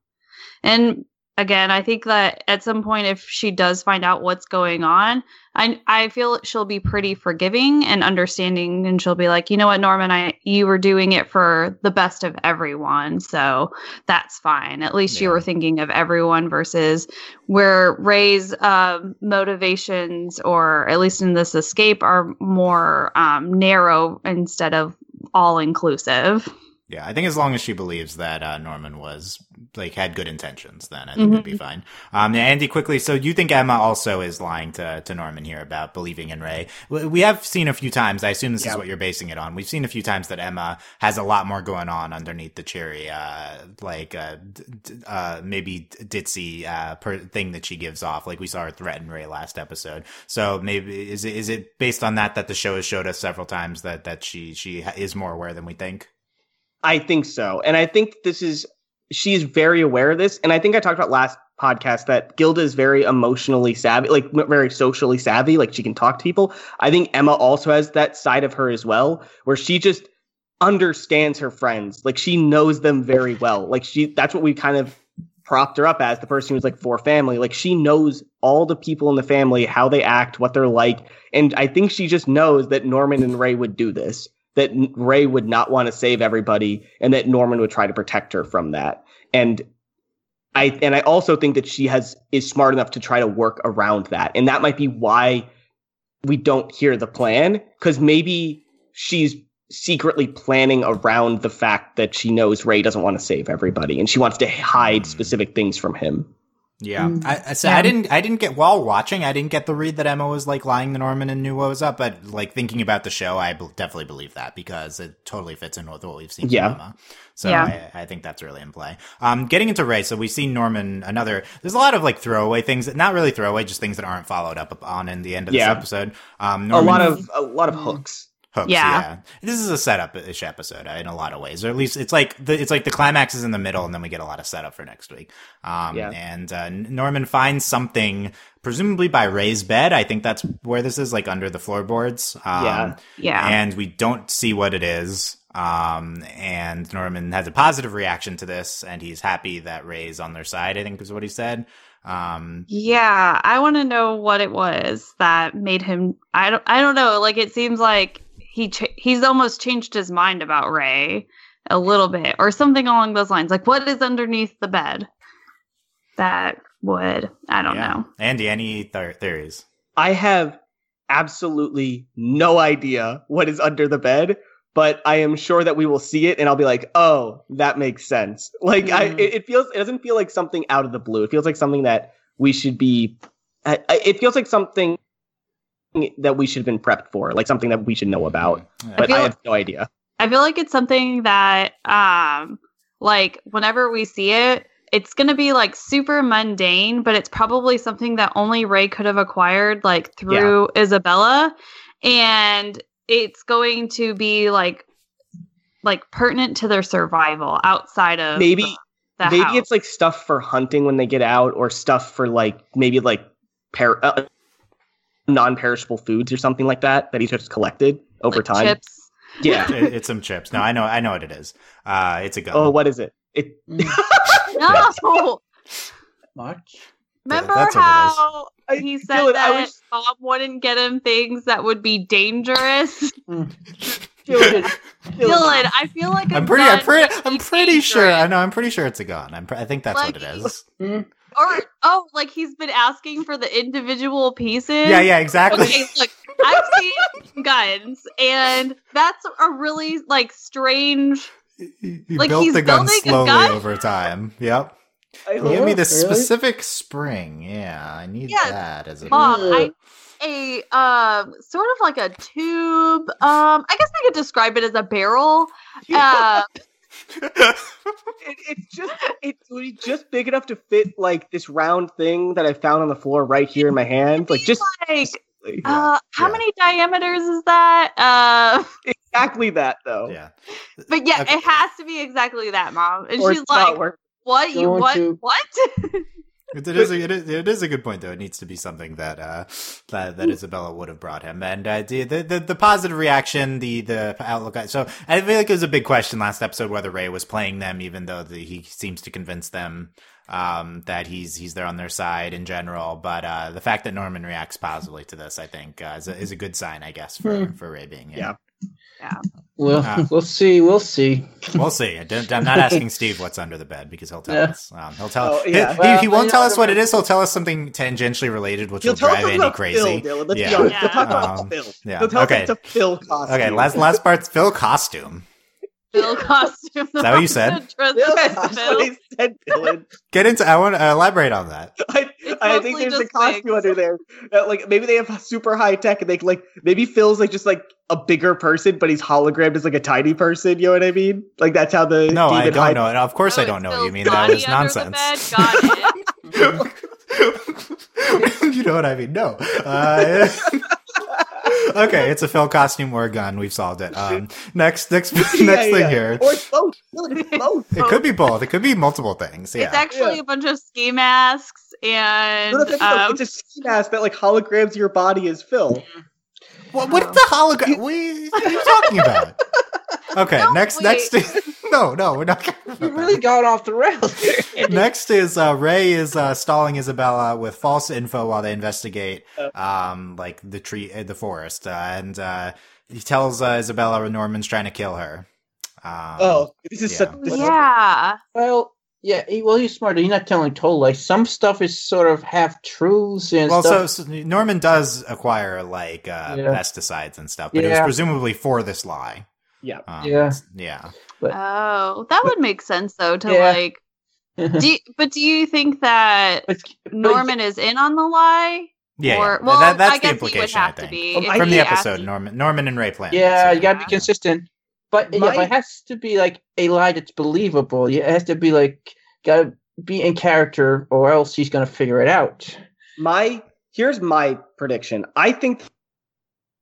And again, I think that at some point if she does find out what's going on, I I feel she'll be pretty forgiving and understanding and she'll be like, "You know what, Norman, I you were doing it for the best of everyone, so that's fine. At least you were thinking of everyone versus where Ray's um, motivations, or at least in this escape, are more um, narrow instead of all inclusive. Yeah, I think as long as she believes that uh, Norman was like had good intentions, then I think it'd be fine. Um, Andy, quickly. So you think Emma also is lying to to Norman here about believing in Ray? We have seen a few times. I assume this is what you're basing it on. We've seen a few times that Emma has a lot more going on underneath the cherry, uh, like uh, d- d- uh, maybe ditzy uh, per- thing that she gives off. Like we saw her threaten Ray last episode. So maybe is it is it based on that that the show has showed us several times that that she she is more aware than we think? I think so. And I think this is she is very aware of this. And I think I talked about last podcast that Gilda is very emotionally savvy, like very socially savvy, like she can talk to people. I think Emma also has that side of her as well, where she just understands her friends. Like she knows them very well. Like she that's what we kind of propped her up as the person who's like for family. Like she knows all the people in the family, how they act, what they're like. And I think she just knows that Norman and Ray would do this that Ray would not want to save everybody and that Norman would try to protect her from that. And I and I also think that she has is smart enough to try to work around that. And that might be why we don't hear the plan cuz maybe she's secretly planning around the fact that she knows Ray doesn't want to save everybody and she wants to hide mm. specific things from him. Yeah, Mm. I, I, so Yeah. I didn't. I didn't get while watching. I didn't get the read that Emma was like lying to Norman and knew what was up. But like thinking about the show, I definitely believe that because it totally fits in with what we've seen Yeah. from Emma. So Yeah. I, I think that's really in play. Um, getting into Ray, so we've seen Norman. Another. There's a lot of like throwaway things, that not really throwaway, just things that aren't followed up on in the end of Yeah. this episode. Um, A lot of a lot of hooks. Hooks. Yeah. Yeah. this is a setup-ish episode uh, in a lot of ways, or at least it's like the it's like the climax is in the middle, and then we get a lot of setup for next week. Um, Yeah. and uh, Norman finds something, presumably by Ray's bed. I think that's where this is, like under the floorboards. Um, Yeah. Yeah. and we don't see what it is. Um, and Norman has a positive reaction to this, and he's happy that Ray's on their side. I think is what he said. Um, Yeah, I want to know what it was that made him. I don't. I don't know. Like it seems like he ch- he's almost changed his mind about Ray a little bit, or something along those lines. Like what is underneath the bed that would I don't yeah. know. Andy, any th- theories? I have absolutely no idea what is under the bed, but I am sure that we will see it and I'll be like, "Oh, that makes sense." Like I Mm. it, it feels it doesn't feel like something out of the blue. It feels like something that we should be I, I- it feels like something that we should have been prepped for, like something that we should know about, but feel- I have no idea. I feel like it's something that, um, like whenever we see it, it's gonna be like super mundane, but it's probably something that only Ray could have acquired, like through Isabella, and it's going to be like, like pertinent to their survival outside of Maybe the, the maybe house. it's like stuff for hunting when they get out or stuff for like maybe like per- uh, non-perishable foods or something like that that he's just collected over like time. chips. Yeah. It- it's some chips. No, I know. I know what it is. Uh, it's a gun. oh, what is it? It mm. No, Much. remember that's what how he said Dylan, that was Bob wouldn't get him things that would be dangerous. Mm. Dylan, Dylan, I feel like a I'm pretty. I'm pretty. I'm be pretty sure. I know. I'm pretty sure it's a gun. I'm. Pr- I think that's what it Like- is. Mm. Or oh, like he's been asking for the individual pieces. Yeah. Yeah. Exactly. Okay, look, I've seen guns, and that's a really like strange. You Like, built he's the gun building a slowly gun? over time. Yep. I Give hope- me really? the specific spring. Yeah, I need Yeah. that as a. Bob, Ugh. I a um sort of like a tube. Um, I guess I could describe it as a barrel. Uh, it, it's just it's really just big enough to fit like this round thing that I found on the floor right here in my hand. Like just like like, uh, how yeah. many diameters is that? Uh, exactly that though. yeah. but yeah, Okay. it has to be exactly that, mom. And Or she's it's not like, working. "What? You what? to- What?" It is, a, it, is, it is a good point, though. It needs to be something that uh, that, that Isabella would have brought him, and uh, the, the the positive reaction, the the outlook. So I feel like it was a big question last episode whether Ray was playing them, even though the, he seems to convince them um, that he's he's there on their side in general. But uh, the fact that Norman reacts positively to this, I think, uh, is, a, is a good sign, I guess, for, for Ray being here. Yeah. Well, Ah. we'll see. We'll see. We'll see. I don't, I'm not asking Steve what's under the bed because he'll tell Yeah. us. Um, he'll tell. Oh, he- yeah. he, Well, he won't tell us what it is. He'll tell us something tangentially related, which He'll will us drive Andy crazy. Phil, Let's Yeah. be honest. Yeah. He'll talk Um, about Phil. yeah. He'll tell Okay. us it's a Phil costume. Okay, last last part's Phil costume. Phil costume. Is that what you said? Phil, that's what he said, Dylan. Get into. I want to elaborate on that. I, I think there's a costume wigs. under there. That, like maybe they have super high tech, and they like maybe Phil's like just like a bigger person, but he's hologrammed as like a tiny person. You know what I mean? Like that's how the No, I don't hide- know. And of course, I don't know what you mean. That is nonsense. Got it. you know what I mean? No. Uh, okay, it's a Phil costume or a gun. We've solved it. Um, next, next, next Yeah, thing yeah. here. Or both. Both. It could be both. It could be multiple things. Yeah. It's actually Yeah. a bunch of ski masks and No, no, no, no, um, it's a ski mask that like holograms your body as Phil. What, what the hologram? What are you talking about? Okay, No, next, wait. next. Is, no, no, we're not. You Gonna, really got off the rails. here. Next is uh, Ray is uh, stalling Isabella with false info while they investigate, um, like the tree, uh, the forest, uh, and uh, he tells uh, Isabella Norman's trying to kill her. Um, Oh, this is yeah. such. This is- yeah. well, yeah. He, well, he's smart. He's not telling total lies. Some stuff is sort of half truths and Well, so, stuff. so Norman does acquire like uh, Yeah. pesticides and stuff, but it was presumably for this lie. Yeah. Um, Yeah. yeah. Oh, that would make sense though. To Yeah. like, do you, but do you think that But- but- Norman is in on the lie? Yeah, or yeah. well, that, that's I the guess he would implication. have I to think be Um, I- from the episode. you. Norman, Norman and Ray plan. Yeah, this, you gotta be consistent. But yeah, but it has to be like a lie that's believable. It has to be like gotta be in character, or else he's gonna figure it out. my here's my prediction. I think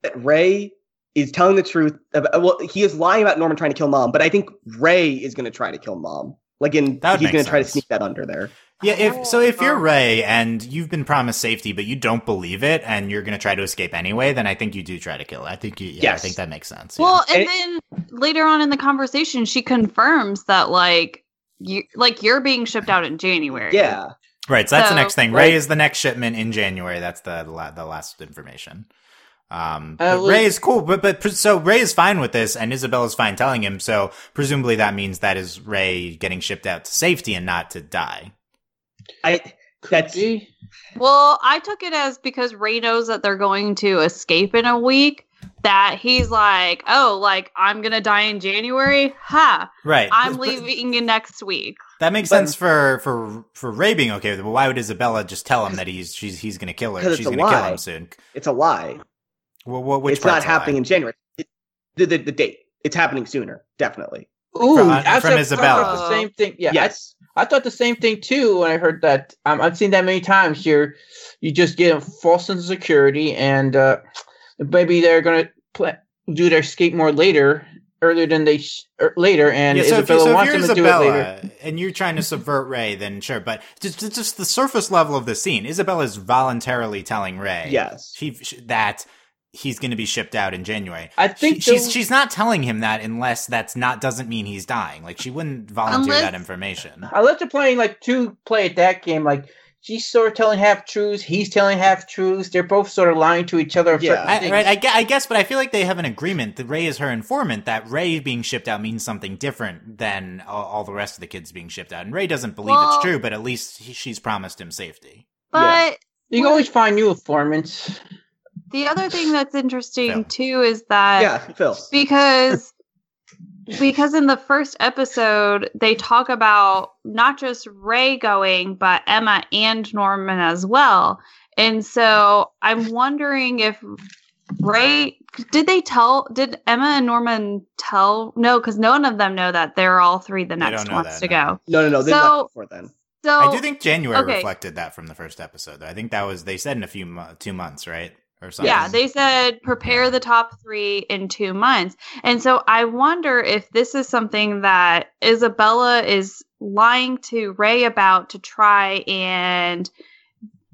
that Ray is telling the truth. About, well, he is lying about Norman trying to kill mom, but I think Ray is going to try to kill mom. Like in That he's going to try to sneak that under there. Yeah, if oh, so, if you're Oh. Ray and you've been promised safety, but you don't believe it, and you're going to try to escape anyway, then I think you do try to kill. It. I think you. Yeah, I think that makes sense. Well, and It- then later on in the conversation, she confirms that like you like you're being shipped out in January. Yeah, Right, so that's the next thing. Right. Ray is the next shipment in January. That's the the, la- the last information. Um, Uh, but Ray is cool, but but so Ray is fine with this, and Isabella's fine telling him. So presumably that means that is Ray getting shipped out to safety and not to die. I that's Gee. Well, I took it as because Ray knows that they're going to escape in a week. That he's like, oh, like I'm gonna die in January. Ha! Right, I'm But- but leaving in next week. That makes But- sense for for for Ray being okay with it. But why would Isabella just tell him that he's she's he's going to kill her? 'Cause it's She's a going to kill lie. him soon. it's a lie. Well, well, which it's not part's a lie? happening in January. It, the, the the date. It's happening sooner, definitely. Ooh, From- I from thought- Isabella. thought the same thing. Yeah, yes. I, I thought the same thing too when I heard that. Um, I've seen that many times here. You just get a false sense of security, and uh, maybe they're gonna pla do their escape more later, earlier than they sh- er, later, and yeah, so if, you, Isabella so if wants you're them to do it later. And you're trying to subvert Ray, then sure. But just just- just the surface level of the scene, Isabella is voluntarily telling Ray, Yes. she, she- that he's going to be shipped out in January. I think She- she's the- she's not telling him that unless that's not doesn't mean he's dying. Like she wouldn't volunteer Unless- that information. Unless they're playing like two play at that game, like she's sort of telling half truths, he's telling half truths. They're both sort of lying to each other. Yeah. I, right, I, I guess, but I feel like they have an agreement that Ray is her informant. That Ray being shipped out means something different than all, all the rest of the kids being shipped out. And Ray doesn't believe Well- it's true, but at least he, she's promised him safety. But you can always find new informants. the other thing that's interesting Phil. too is that yeah, Phil. because because in the first episode they talk about not just Ray going but Emma and Norman as well. And so I'm wondering if Ray did they tell did Emma and Norman tell no cuz none of them know that they're all three the next ones that, to no. go. No, no, no. They So- left before then. So I do think January okay. reflected that from the first episode. Though. I think that was they said in a few mo- two months, right, or something. Yeah, they said prepare the top three in two months. And so I wonder if this is something that Isabella is lying to Ray about to try and,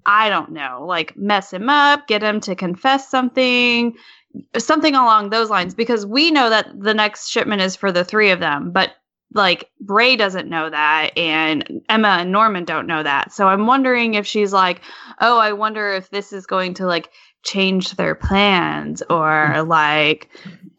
I don't know, like mess him up, get him to confess something, something along those lines. Because we know that the next shipment is for the three of them, but like Ray doesn't know that, and Emma and Norman don't know that. So I'm wondering if she's like, oh, I wonder if this is going to like change their plans or hmm. like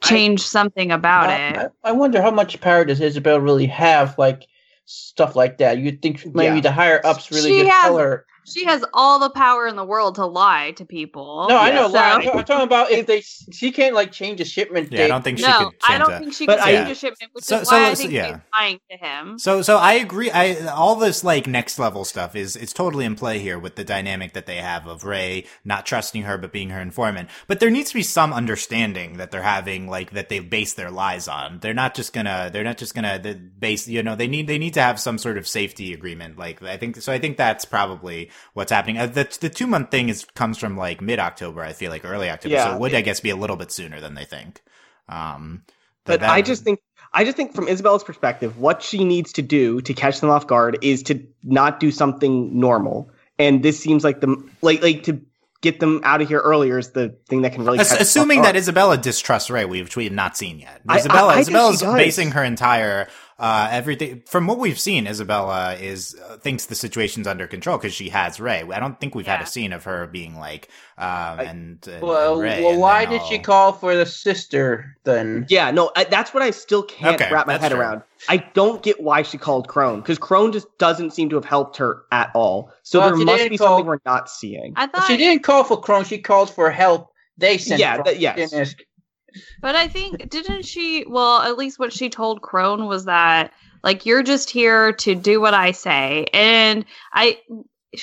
change something about I, it. I, I wonder how much power does Isabel really have, like stuff like that. You'd think maybe Yeah. the higher ups really She just has- tell her. She has all the power in the world to lie to people. No, I know. So- lie. I'm, I'm talking about if they. She can't like change a shipment Yeah, I don't think she no, could I don't that. think she But can I- change a shipment, which So- is so why I think yeah. she's lying to him. So, so I agree. I all this like next level stuff is it's totally in play here with the dynamic that they have of Ray not trusting her but being her informant. But there needs to be some understanding that they're having, like that they base their lies on. They're not just gonna. They're not just gonna base. You know, they need they need to have some sort of safety agreement. Like I think so. I think that's probably what's happening. Uh, the the two month thing is comes from like mid October. I feel like early October. so it would I guess be a little bit sooner than they think. Um, But that- I just think I just think from Isabella's perspective, what she needs to do to catch them off guard is to not do something normal. And this seems like the like like to get them out of here earlier is the thing that can really Ass- catch them off assuming that Isabella distrusts Ray, which we have not seen yet. I- I- Isabella, I think Isabella's basing her entire uh, everything from what we've seen. Isabella is uh, thinks the situation's under control because she has Ray. I don't think we've had a scene of her being like um, and, and well, Ray, well, and why then did she call for the sister then? Yeah, no, I, that's what I still can't Okay, wrap my head fair. around. I don't get why she called Krone because Krone just doesn't seem to have helped her at all. So Well, there must be call- something we're not seeing. I thought She didn't call for Krone. She called for help. They sent. Yeah, Krone. that- yes. She didn't ask- But I think didn't she? Well, at least what she told Krone was that like you're just here to do what I say. And I,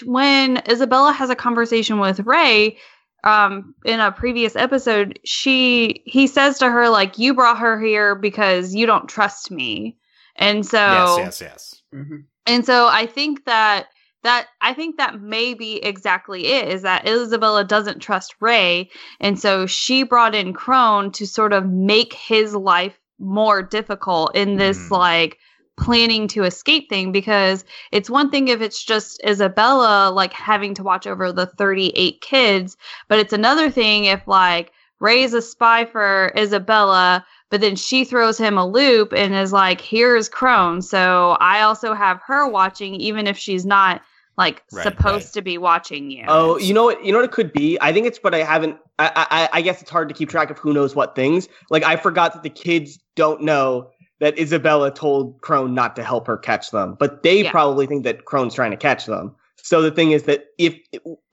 when Isabella has a conversation with Ray, um, in a previous episode, she he says to her like you brought her here because you don't trust me, and so Yes, yes, yes. Mhm. and so I think that that I think that may be exactly it is that Isabella doesn't trust Ray and so she brought in Krone to sort of make his life more difficult in this Mhm. like planning to escape thing because it's one thing if it's just Isabella like having to watch over the 38 kids but it's another thing if like Ray's a spy for Isabella but then she throws him a loop and is like, here's Krone. So I also have her watching, even if she's not like Right, supposed right. to be watching you. Oh, you know what? You know what it could be. I think it's, but I haven't. I, I, I guess it's hard to keep track of who knows what things. Like I forgot that the kids don't know that Isabella told Krone not to help her catch them, but they Yeah. probably think that Krone's trying to catch them. So the thing is that if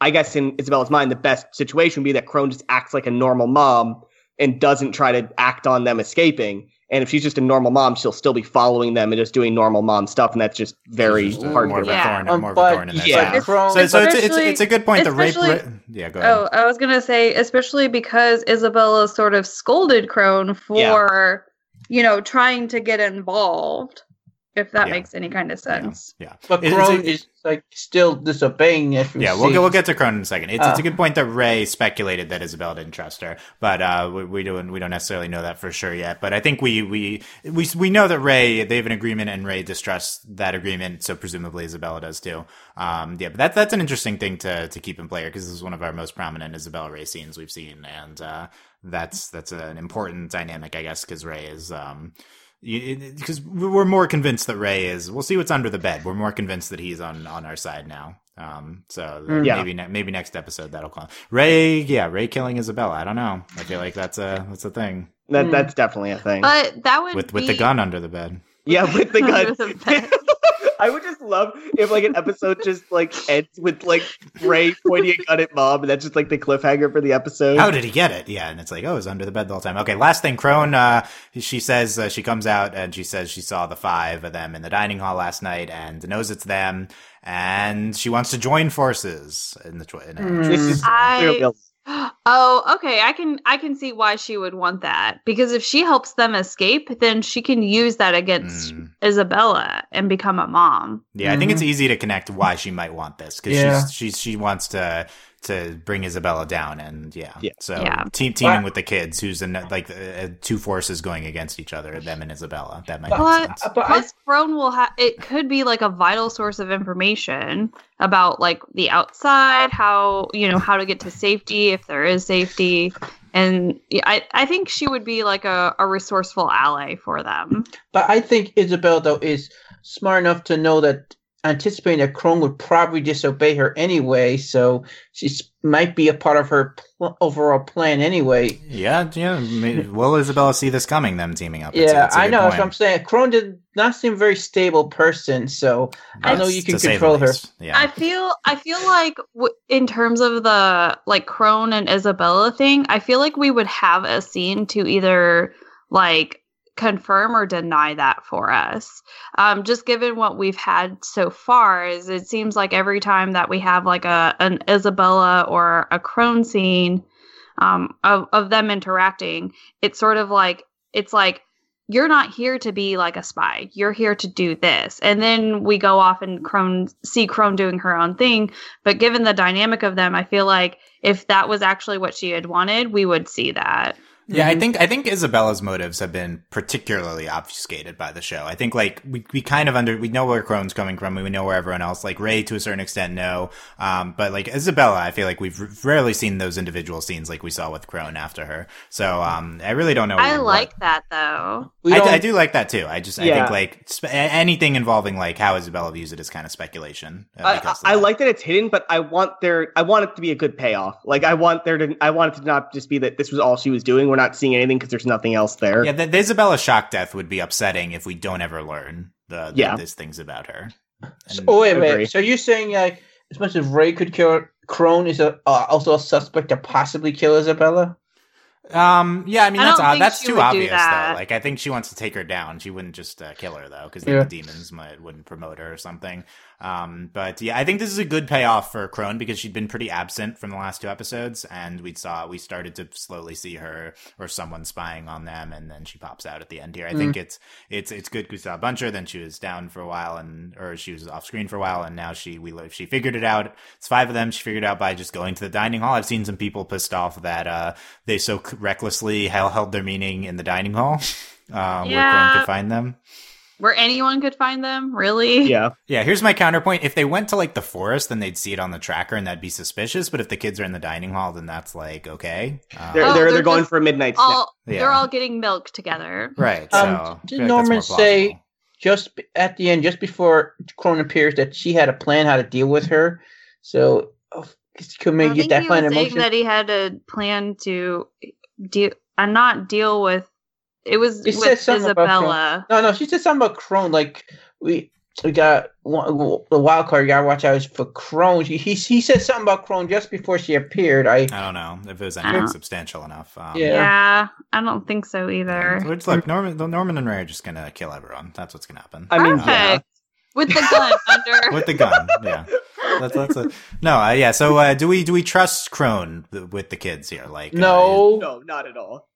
I guess in Isabella's mind, the best situation would be that Krone just acts like a normal mom and doesn't try to act on them escaping. And if she's just a normal mom, she'll still be following them and just doing normal mom stuff, and that's just very Just, hard more to of a Yeah. thorn, Um, more of a but- thorn in their yeah. side. So, so it's, it's, it's a good point. The rape, especially- ra- yeah, go ahead. Oh, I was gonna say, especially because Isabella sort of scolded Krone for, you know, trying to get involved. If that Yeah. makes any kind of sense. yeah. But Is- is Krone it- is like still disobeying. If you Yeah, we'll get, we'll get to Cronin in a second. It's, it's a Uh. good point that Ray speculated that Isabella didn't trust her, but uh, we, we don't we don't necessarily know that for sure yet. But I think we we we we know that Ray they have an agreement and Ray distrusts that agreement, so presumably Isabella does too. Um, yeah, but that's that's an interesting thing to to keep in play because this is one of our most prominent Isabella Ray scenes we've seen, and uh, that's that's an important dynamic, I guess, because Ray is. Um, because we're more convinced that Ray is. We'll see what's under the bed. We're more convinced that he's on on our side now. Um, so Mm. Yeah. maybe ne- maybe next episode that'll come. Ray, yeah, Ray killing Isabella. I don't know. I feel like that's a that's a thing That Hmm. that's definitely a thing. But that would with be with the gun under the bed. yeah, with the Under gun. The bed. I would just love if like an episode just like ends with like Ray pointing a gun at mom, and that's just like the cliffhanger for the episode. How did he get it? Yeah, and it's like, oh, it was under the bed the whole time. Okay, last thing, Krone. Uh, she says uh, she comes out and she says she saw the five of them in the dining hall last night and knows it's them, and she wants to join forces in the. Tw- in a-. This is I- clearly- Oh, okay. I can I can see why she would want that because if she helps them escape, then she can use that against Mm. Isabella and become a mom. Yeah, I think it's easy to connect why she might want this because Yeah. she's she's she wants to to bring Isabella down, and yeah, Yeah. so Yeah. Team, teaming But- with the kids, who's in like uh, two forces going against each other, them and Isabella. That might But- make But sense. But plus, Krone will have it could be like a vital source of information about like the outside, how you know how to get to safety if there is safety, and yeah, I I think she would be like a, a resourceful ally for them. but I think Isabella though is smart enough to know that anticipating that Krone would probably disobey her anyway, so she might be a part of her pl- overall plan anyway. yeah, yeah. Will Isabella see this coming? Them teaming up. It's a- yeah, it's a I good know. That's what I'm saying. Krone did not seem a very stable person, so I know you can to say the control her. Yeah, I feel I feel like w- in terms of the like Krone and Isabella thing, I feel like we would have a scene to either like confirm or deny that for us. Um, just given what we've had so far, is it seems like every time that we have like a an Isabella or a Krone scene um, of of them interacting, it's sort of like it's like you're not here to be like a spy. You're here to do this. And then we go off and Krone see Krone doing her own thing. But given the dynamic of them, I feel like if that was actually what she had wanted, we would see that. Yeah, I think I think Isabella's motives have been particularly obfuscated by the show. I think like we, we kind of under we know where Krone's coming from, we know where everyone else like Ray to a certain extent know, um, but like Isabella, I feel like we've rarely seen those individual scenes like we saw with Krone after her. So um, I really don't know. I what- like that though. I, don't- I do like that too. I just I think like spe- anything involving like how Isabella views it is kind of speculation. uh, I, because of I, I like that it's hidden, but I want there. I want it to be a good payoff. Like I want there to. I want it to not just be that this was all she was doing. We're not seeing anything because there's nothing else there. Yeah, the, the Isabella shock death would be upsetting if we don't ever learn the, the Yeah. these things about her. So, oh wait, Agree. wait. So you're saying like as much as Ray could kill Krone is a, uh, also a suspect to possibly kill Isabella? Um. Yeah. I mean, that's don't That's too obvious, that. though. Like, I think she wants to take her down. She wouldn't just uh, kill her though, because Yeah. the demons might wouldn't promote her or something. Um. But yeah, I think this is a good payoff for Krone because she'd been pretty absent from the last two episodes, and we saw we started to slowly see her or someone spying on them, and then she pops out at the end here. I Mm. think it's it's it's good. We saw Buncher, then she was down for a while, and or she was off screen for a while, and now she we she figured it out. It's five of them. She figured it out by just going to the dining hall. I've seen some people pissed off that uh they so recklessly held, held their meaning in the dining hall, uh, where Yeah. Krone could find them. Where anyone could find them, really? Yeah. Yeah, here's my counterpoint. If they went to like the forest, then they'd see it on the tracker, and that'd be suspicious. But if the kids are in the dining hall, then that's like okay. Uh, They're Oh, they're, they're they're going for a midnight snack. All Yeah. they're all getting milk together. right. Um, did like Norman say- just at the end, just before Krone appears, that she had a plan how to deal with her. So oh, could I maybe get think that he kind was of saying emotion. that he had a plan to deal and not deal with. It was He said with something about Isabella. No, no, she said something about Krone. Like we we got one, the wild card. You gotta watch out for Krone. He, he he said something about Krone just before she appeared. I I don't know if it was anything Uh. substantial enough. Um, Yeah. Yeah. I don't think so either. Which, like Norman, Norman and Ray are just gonna kill everyone. That's what's gonna happen. I mean, Perfect. yeah. With the gun under. with the gun. Yeah, that's that's a, no. Uh, yeah. So uh, do we do we trust Krone th- with the kids here? Like uh, no. No, not at all.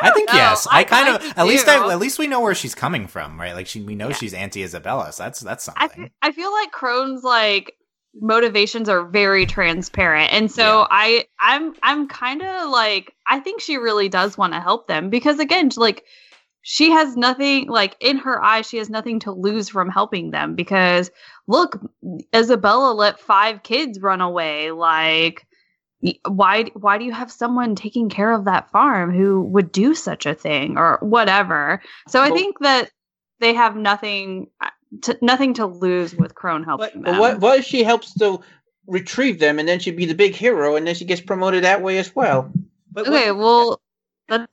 I don't think know. yes. I kind of at least. I, at least we know where she's coming from, right? Like she we know Yeah. she's anti Isabella. So that's that's something. I feel like Krone's like motivations are very transparent and so Yeah. i i'm i'm kind of like i think she really does want to help them because again like she has nothing like in her eyes she has nothing to lose from helping them because look isabella let five kids run away like why why do you have someone taking care of that farm who would do such a thing or whatever so i think that they have nothing uh, to, nothing to lose with krone helping But them what what if she helps to retrieve them, and then she'd be the big hero, and then she gets promoted that way as well? But okay what- well that,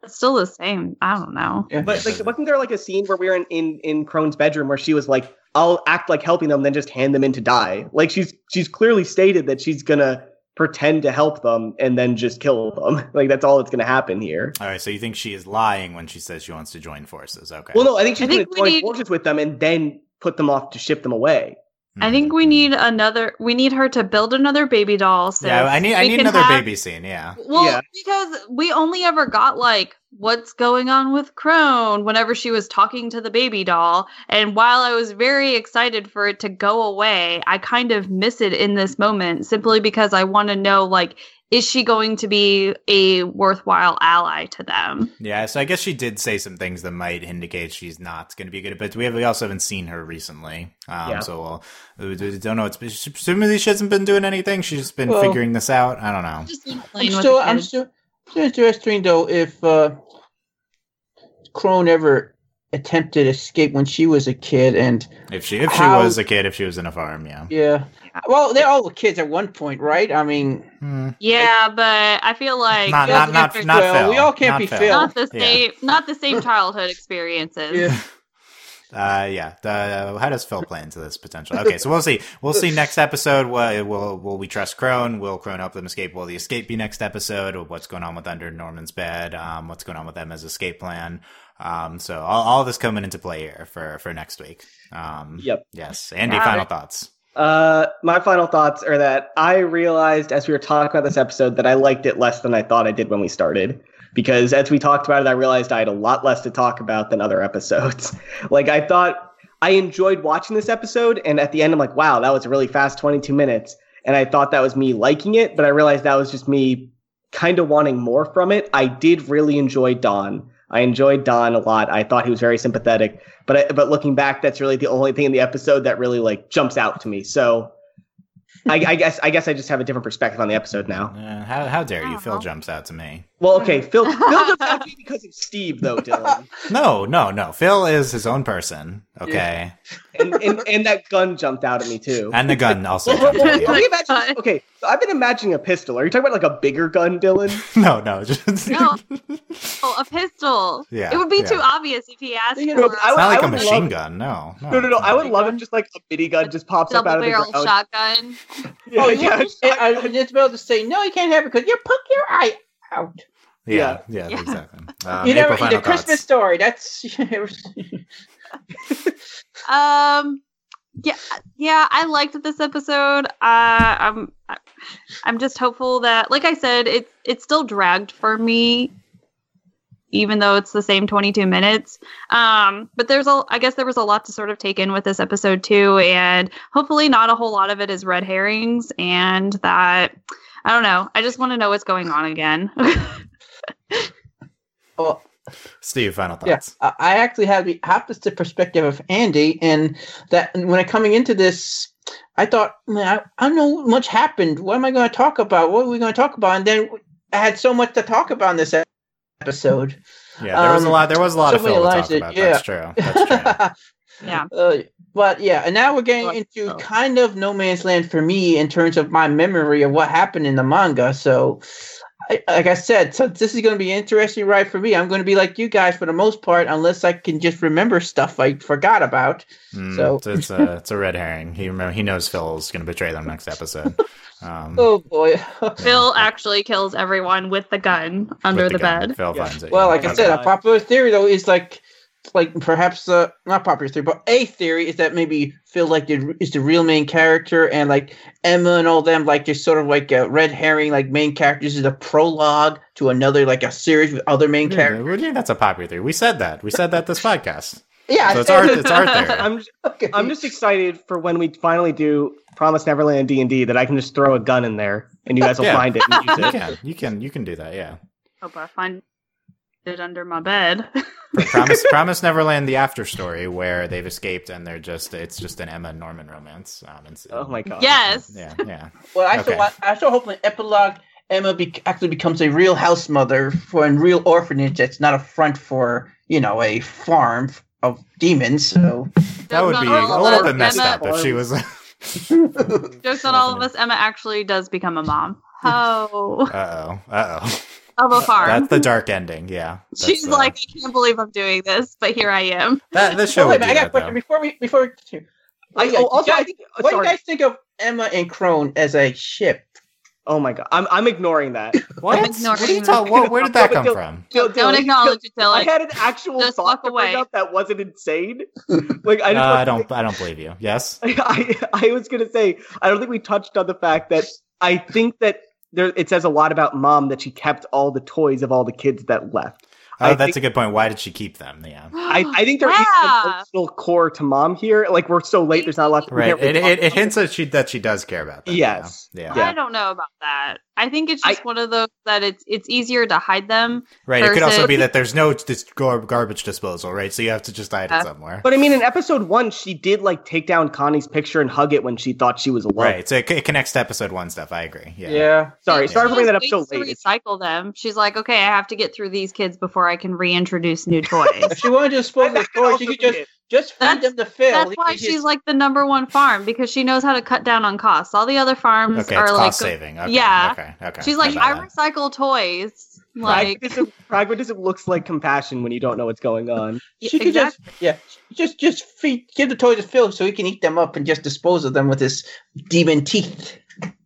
that's still the same i don't know Yeah. But like, wasn't there like a scene where we were in, in in Krone's bedroom where she was like, "I'll act like helping them, then just hand them in to die." Like she's she's clearly stated that she's gonna pretend to help them and then just kill them. Like that's all that's gonna happen here. All right. So you think she is lying when she says she wants to join forces? Okay. Well, no, I think she's gonna join need- forces with them and then put them off to ship them away. I hmm. think we need another we need her to build another baby doll so Yeah, I need I need another have- baby scene. Yeah. Well, Yeah. because we only ever got like what's going on with Krone whenever she was talking to the baby doll. And while I was very excited for it to go away, I kind of miss it in this moment simply because I want to know like is she going to be a worthwhile ally to them? Yeah, so I guess she did say some things that might indicate she's not going to be good. But we have we also haven't seen her recently, um, Yeah. so we'll, we we don't know. It's presumably she hasn't been doing anything. She's just been Well- figuring this out. I don't know. Just I'm still, I'm still, still interesting though if uh, Krone ever attempted escape when she was a kid, and If she if she How- was a kid, if she was in a farm, yeah. yeah, well, they're all kids at one point, right? I mean, Hmm. Yeah, but I feel like Not we all not not can't be not Phil. Phil. We all can't Not be Phil. Phil. not the Yeah. same not the same childhood experiences. Yeah. Uh, yeah. Uh, how does Phil play into this potential? Okay, so we'll see. We'll see next episode. Will, will will we trust Krone? Will Krone help them escape? Will the escape be next episode? What's going on with Under Norman's bed? Um, what's going on with Emma's escape plan? Um, so all, all this coming into play here for for next week. Um, Yep. Yes. Andy, Got final it. thoughts. Uh, my final thoughts are that I realized as we were talking about this episode that I liked it less than I thought I did when we started. Because as we talked about it, I realized I had a lot less to talk about than other episodes. like I thought I enjoyed watching this episode, and at the end I'm like, wow, that was a really fast 22 minutes. And I thought that was me liking it, but I realized that was just me kind of wanting more from it. I did really enjoy Don. I enjoyed Don a lot. I thought he was very sympathetic. But I, but looking back, that's really the only thing in the episode that really like jumps out to me. So I, I guess I guess I just have a different perspective on the episode now. Uh, how how dare you? Phil jumps out to me. Well, okay, Phil Phil jumps out to me because of Steve though, Dylan, No, no, no. Phil is his own person. Okay, and, and and that gun jumped out at me too. and the gun also. Well, jumped well, out, well, yeah. can you imagine- okay, so I've been imagining a pistol. Are you talking about like a bigger gun, Dylan? No, no. Just, No. Oh, a pistol. Yeah, It would be yeah. too obvious if he asked You for know, a I It's not like a machine love- gun. No, no. No, no, no. I would no. love if just like a mini gun just pops up out of the barrel ground. shotgun. Yeah, oh, yeah, yeah, I, I just about to say no, you can't have it because you poke your eye out. Yeah, yeah, Yeah. exactly. Um, you April, never the Christmas story. That's Um, yeah, yeah, I liked this episode. Uh, I'm, I'm just hopeful that, like I said, it's it's still dragged for me, even though it's the same 22 minutes. Um, but there's a, I guess there was a lot to sort of take in with this episode too, and hopefully not a whole lot of it is red herrings, and that I don't know. I just want to know what's going on again. well, Steve, final Yeah, thoughts. I I actually have the opposite perspective of Andy, and that when I coming into this, I thought, man, I, I don't know much happened. What am I going to talk about? What are we going to talk about? And then I had so much to talk about in this episode. Yeah, there was a Um, lot. There was a lot so of many Phil to talk that- about. yeah. That's true. That's true. Yeah. Uh, but yeah, and now we're getting But- into oh. kind of no man's land for me in terms of my memory of what happened in the manga. So, I, like I said, so this is going to be interesting ride for me. I'm going to be like you guys for the most part, unless I can just remember stuff I forgot about. Mm, So- it's, it's a it's a red herring. He remember he knows Phil's going to betray them next episode. Um, Oh boy. Phil actually kills everyone with the gun under with the, gun. bed. Phil Yeah. finds it. well, yeah. like I said, a popular theory though is like. Like perhaps uh, not popular theory, but a theory is that maybe Phil like the, is the real main character, and like Emma and all them like just sort of like a red herring like main characters is a prologue to another like a series with other main Yeah, characters. what do you mean that's a popular theory? We said that. We said that this podcast. Yeah, So I it's art. said- It's art theory. I'm just, okay. I'm just excited for when we finally do Promise Neverland D and D that I can just throw a gun in there and you guys will Yeah. find it and use You can. You can. You can do that. Yeah. Hope I find it under my bed. Promise, Promise Neverland, the after story where they've escaped and they're just it's just an Emma and Norman romance. Um, it's, Oh my god. yes. Yeah, yeah. well, I okay. still I still hope in epilogue Emma be- actually becomes a real house mother for a real orphanage that's not a front for you know a farm of demons. So That would be on all a little bit messed Emma- up if she was. Jokes on all of us. Emma actually does become a mom. Oh, Uh oh. Uh oh. Of a farm. That's the dark ending. Yeah. That's She's the- like, I can't believe I'm doing this, but here I am. that. This show Oh, wait, would a do minute, I got a question though. before we before we continue. I, oh, also, you I guys- think. what do you guys think of Emma and Krone as a ship? Oh my god. I'm I'm ignoring that. What? I'm ignoring What are you talking? What, where did that come Don't- from? Dylan, Don't acknowledge it till I had an actual Just thought walk to bring away. up that wasn't insane. Like I Uh, I don't. I don't believe you. Yes. I, I was gonna say I don't think we touched on the fact that I think that there it says a lot about mom that she kept all the toys of all the kids that left. Oh, I that's think- a good point. Why did she keep them? Yeah. I, I think there is Yeah. an emotional core to mom here. Like we're so late, there's not a lot. To, Right. really It, it, it hints that she that she does care about them. Yes. Yeah. Yeah. I don't know about that. I think it's I- just one of those that it's it's easier to hide them. Right. It could also be that there's no dis- gar- garbage disposal, right? So you have to just hide Yeah. it somewhere. But I mean, in episode one, she did like take down Conny's picture and hug it when she thought she was alone. Right. So it, it connects to episode one stuff. I agree. Yeah. Yeah. Sorry, She sorry for bringing that up so late. It's- recycle them. She's like, okay, I have to get through these kids before I can reintroduce new toys. If she wanted to dispose of the toys, she could just it. just feed That's- them to Phil. That's why could she's just- like the number one farm because she knows how to cut down on costs. All the other farms Okay. are It's like, cost saving. Okay. yeah. Okay. Okay. she's like, How I about that? recycle toys. Like, pragmatism, pragmatism looks like compassion when you don't know what's going on. she could just yeah, just just feed give the toys to Phil so he can eat them up and just dispose of them with his demon teeth.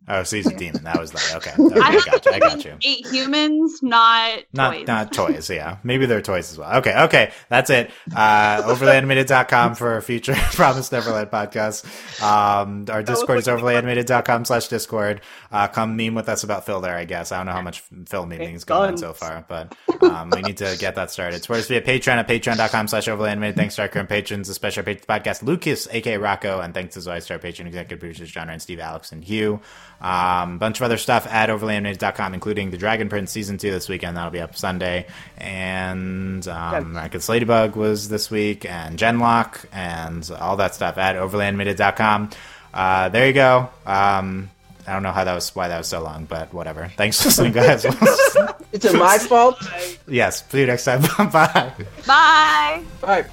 Oh, so he's a demon. That was like Okay. Okay. I got you. I got you. Ate humans, not, Not toys. not toys, yeah. Maybe they're toys as well. Okay, okay. That's it. Uh overlyanimated.com for future Promise Neverland podcast. Um our Discord is overlyanimated.com slash Discord. Uh come meme with us about Phil there, I guess. I don't know how much Phil memeing is going on so far, but um we need to get that started. Support us via Patreon at patreon.com slash overlyanimated. Thanks to our current patrons, especially our podcast, Lucas, aka Rocco, and thanks as always to our patron executive producers, John and Steve, Alex, and Hugh. Um, bunch of other stuff at overlyanimated.com, including the Dragon Prince season two this weekend. That'll be up Sunday. And um, Rackets Ladybug was this week, and Genlock, and all that stuff at overlyanimated.com. Uh, there you go. Um, I don't know how that was, why that was so long, but whatever. Thanks for listening, guys. It's my fault. yes, see you next time. Bye. Bye. All right.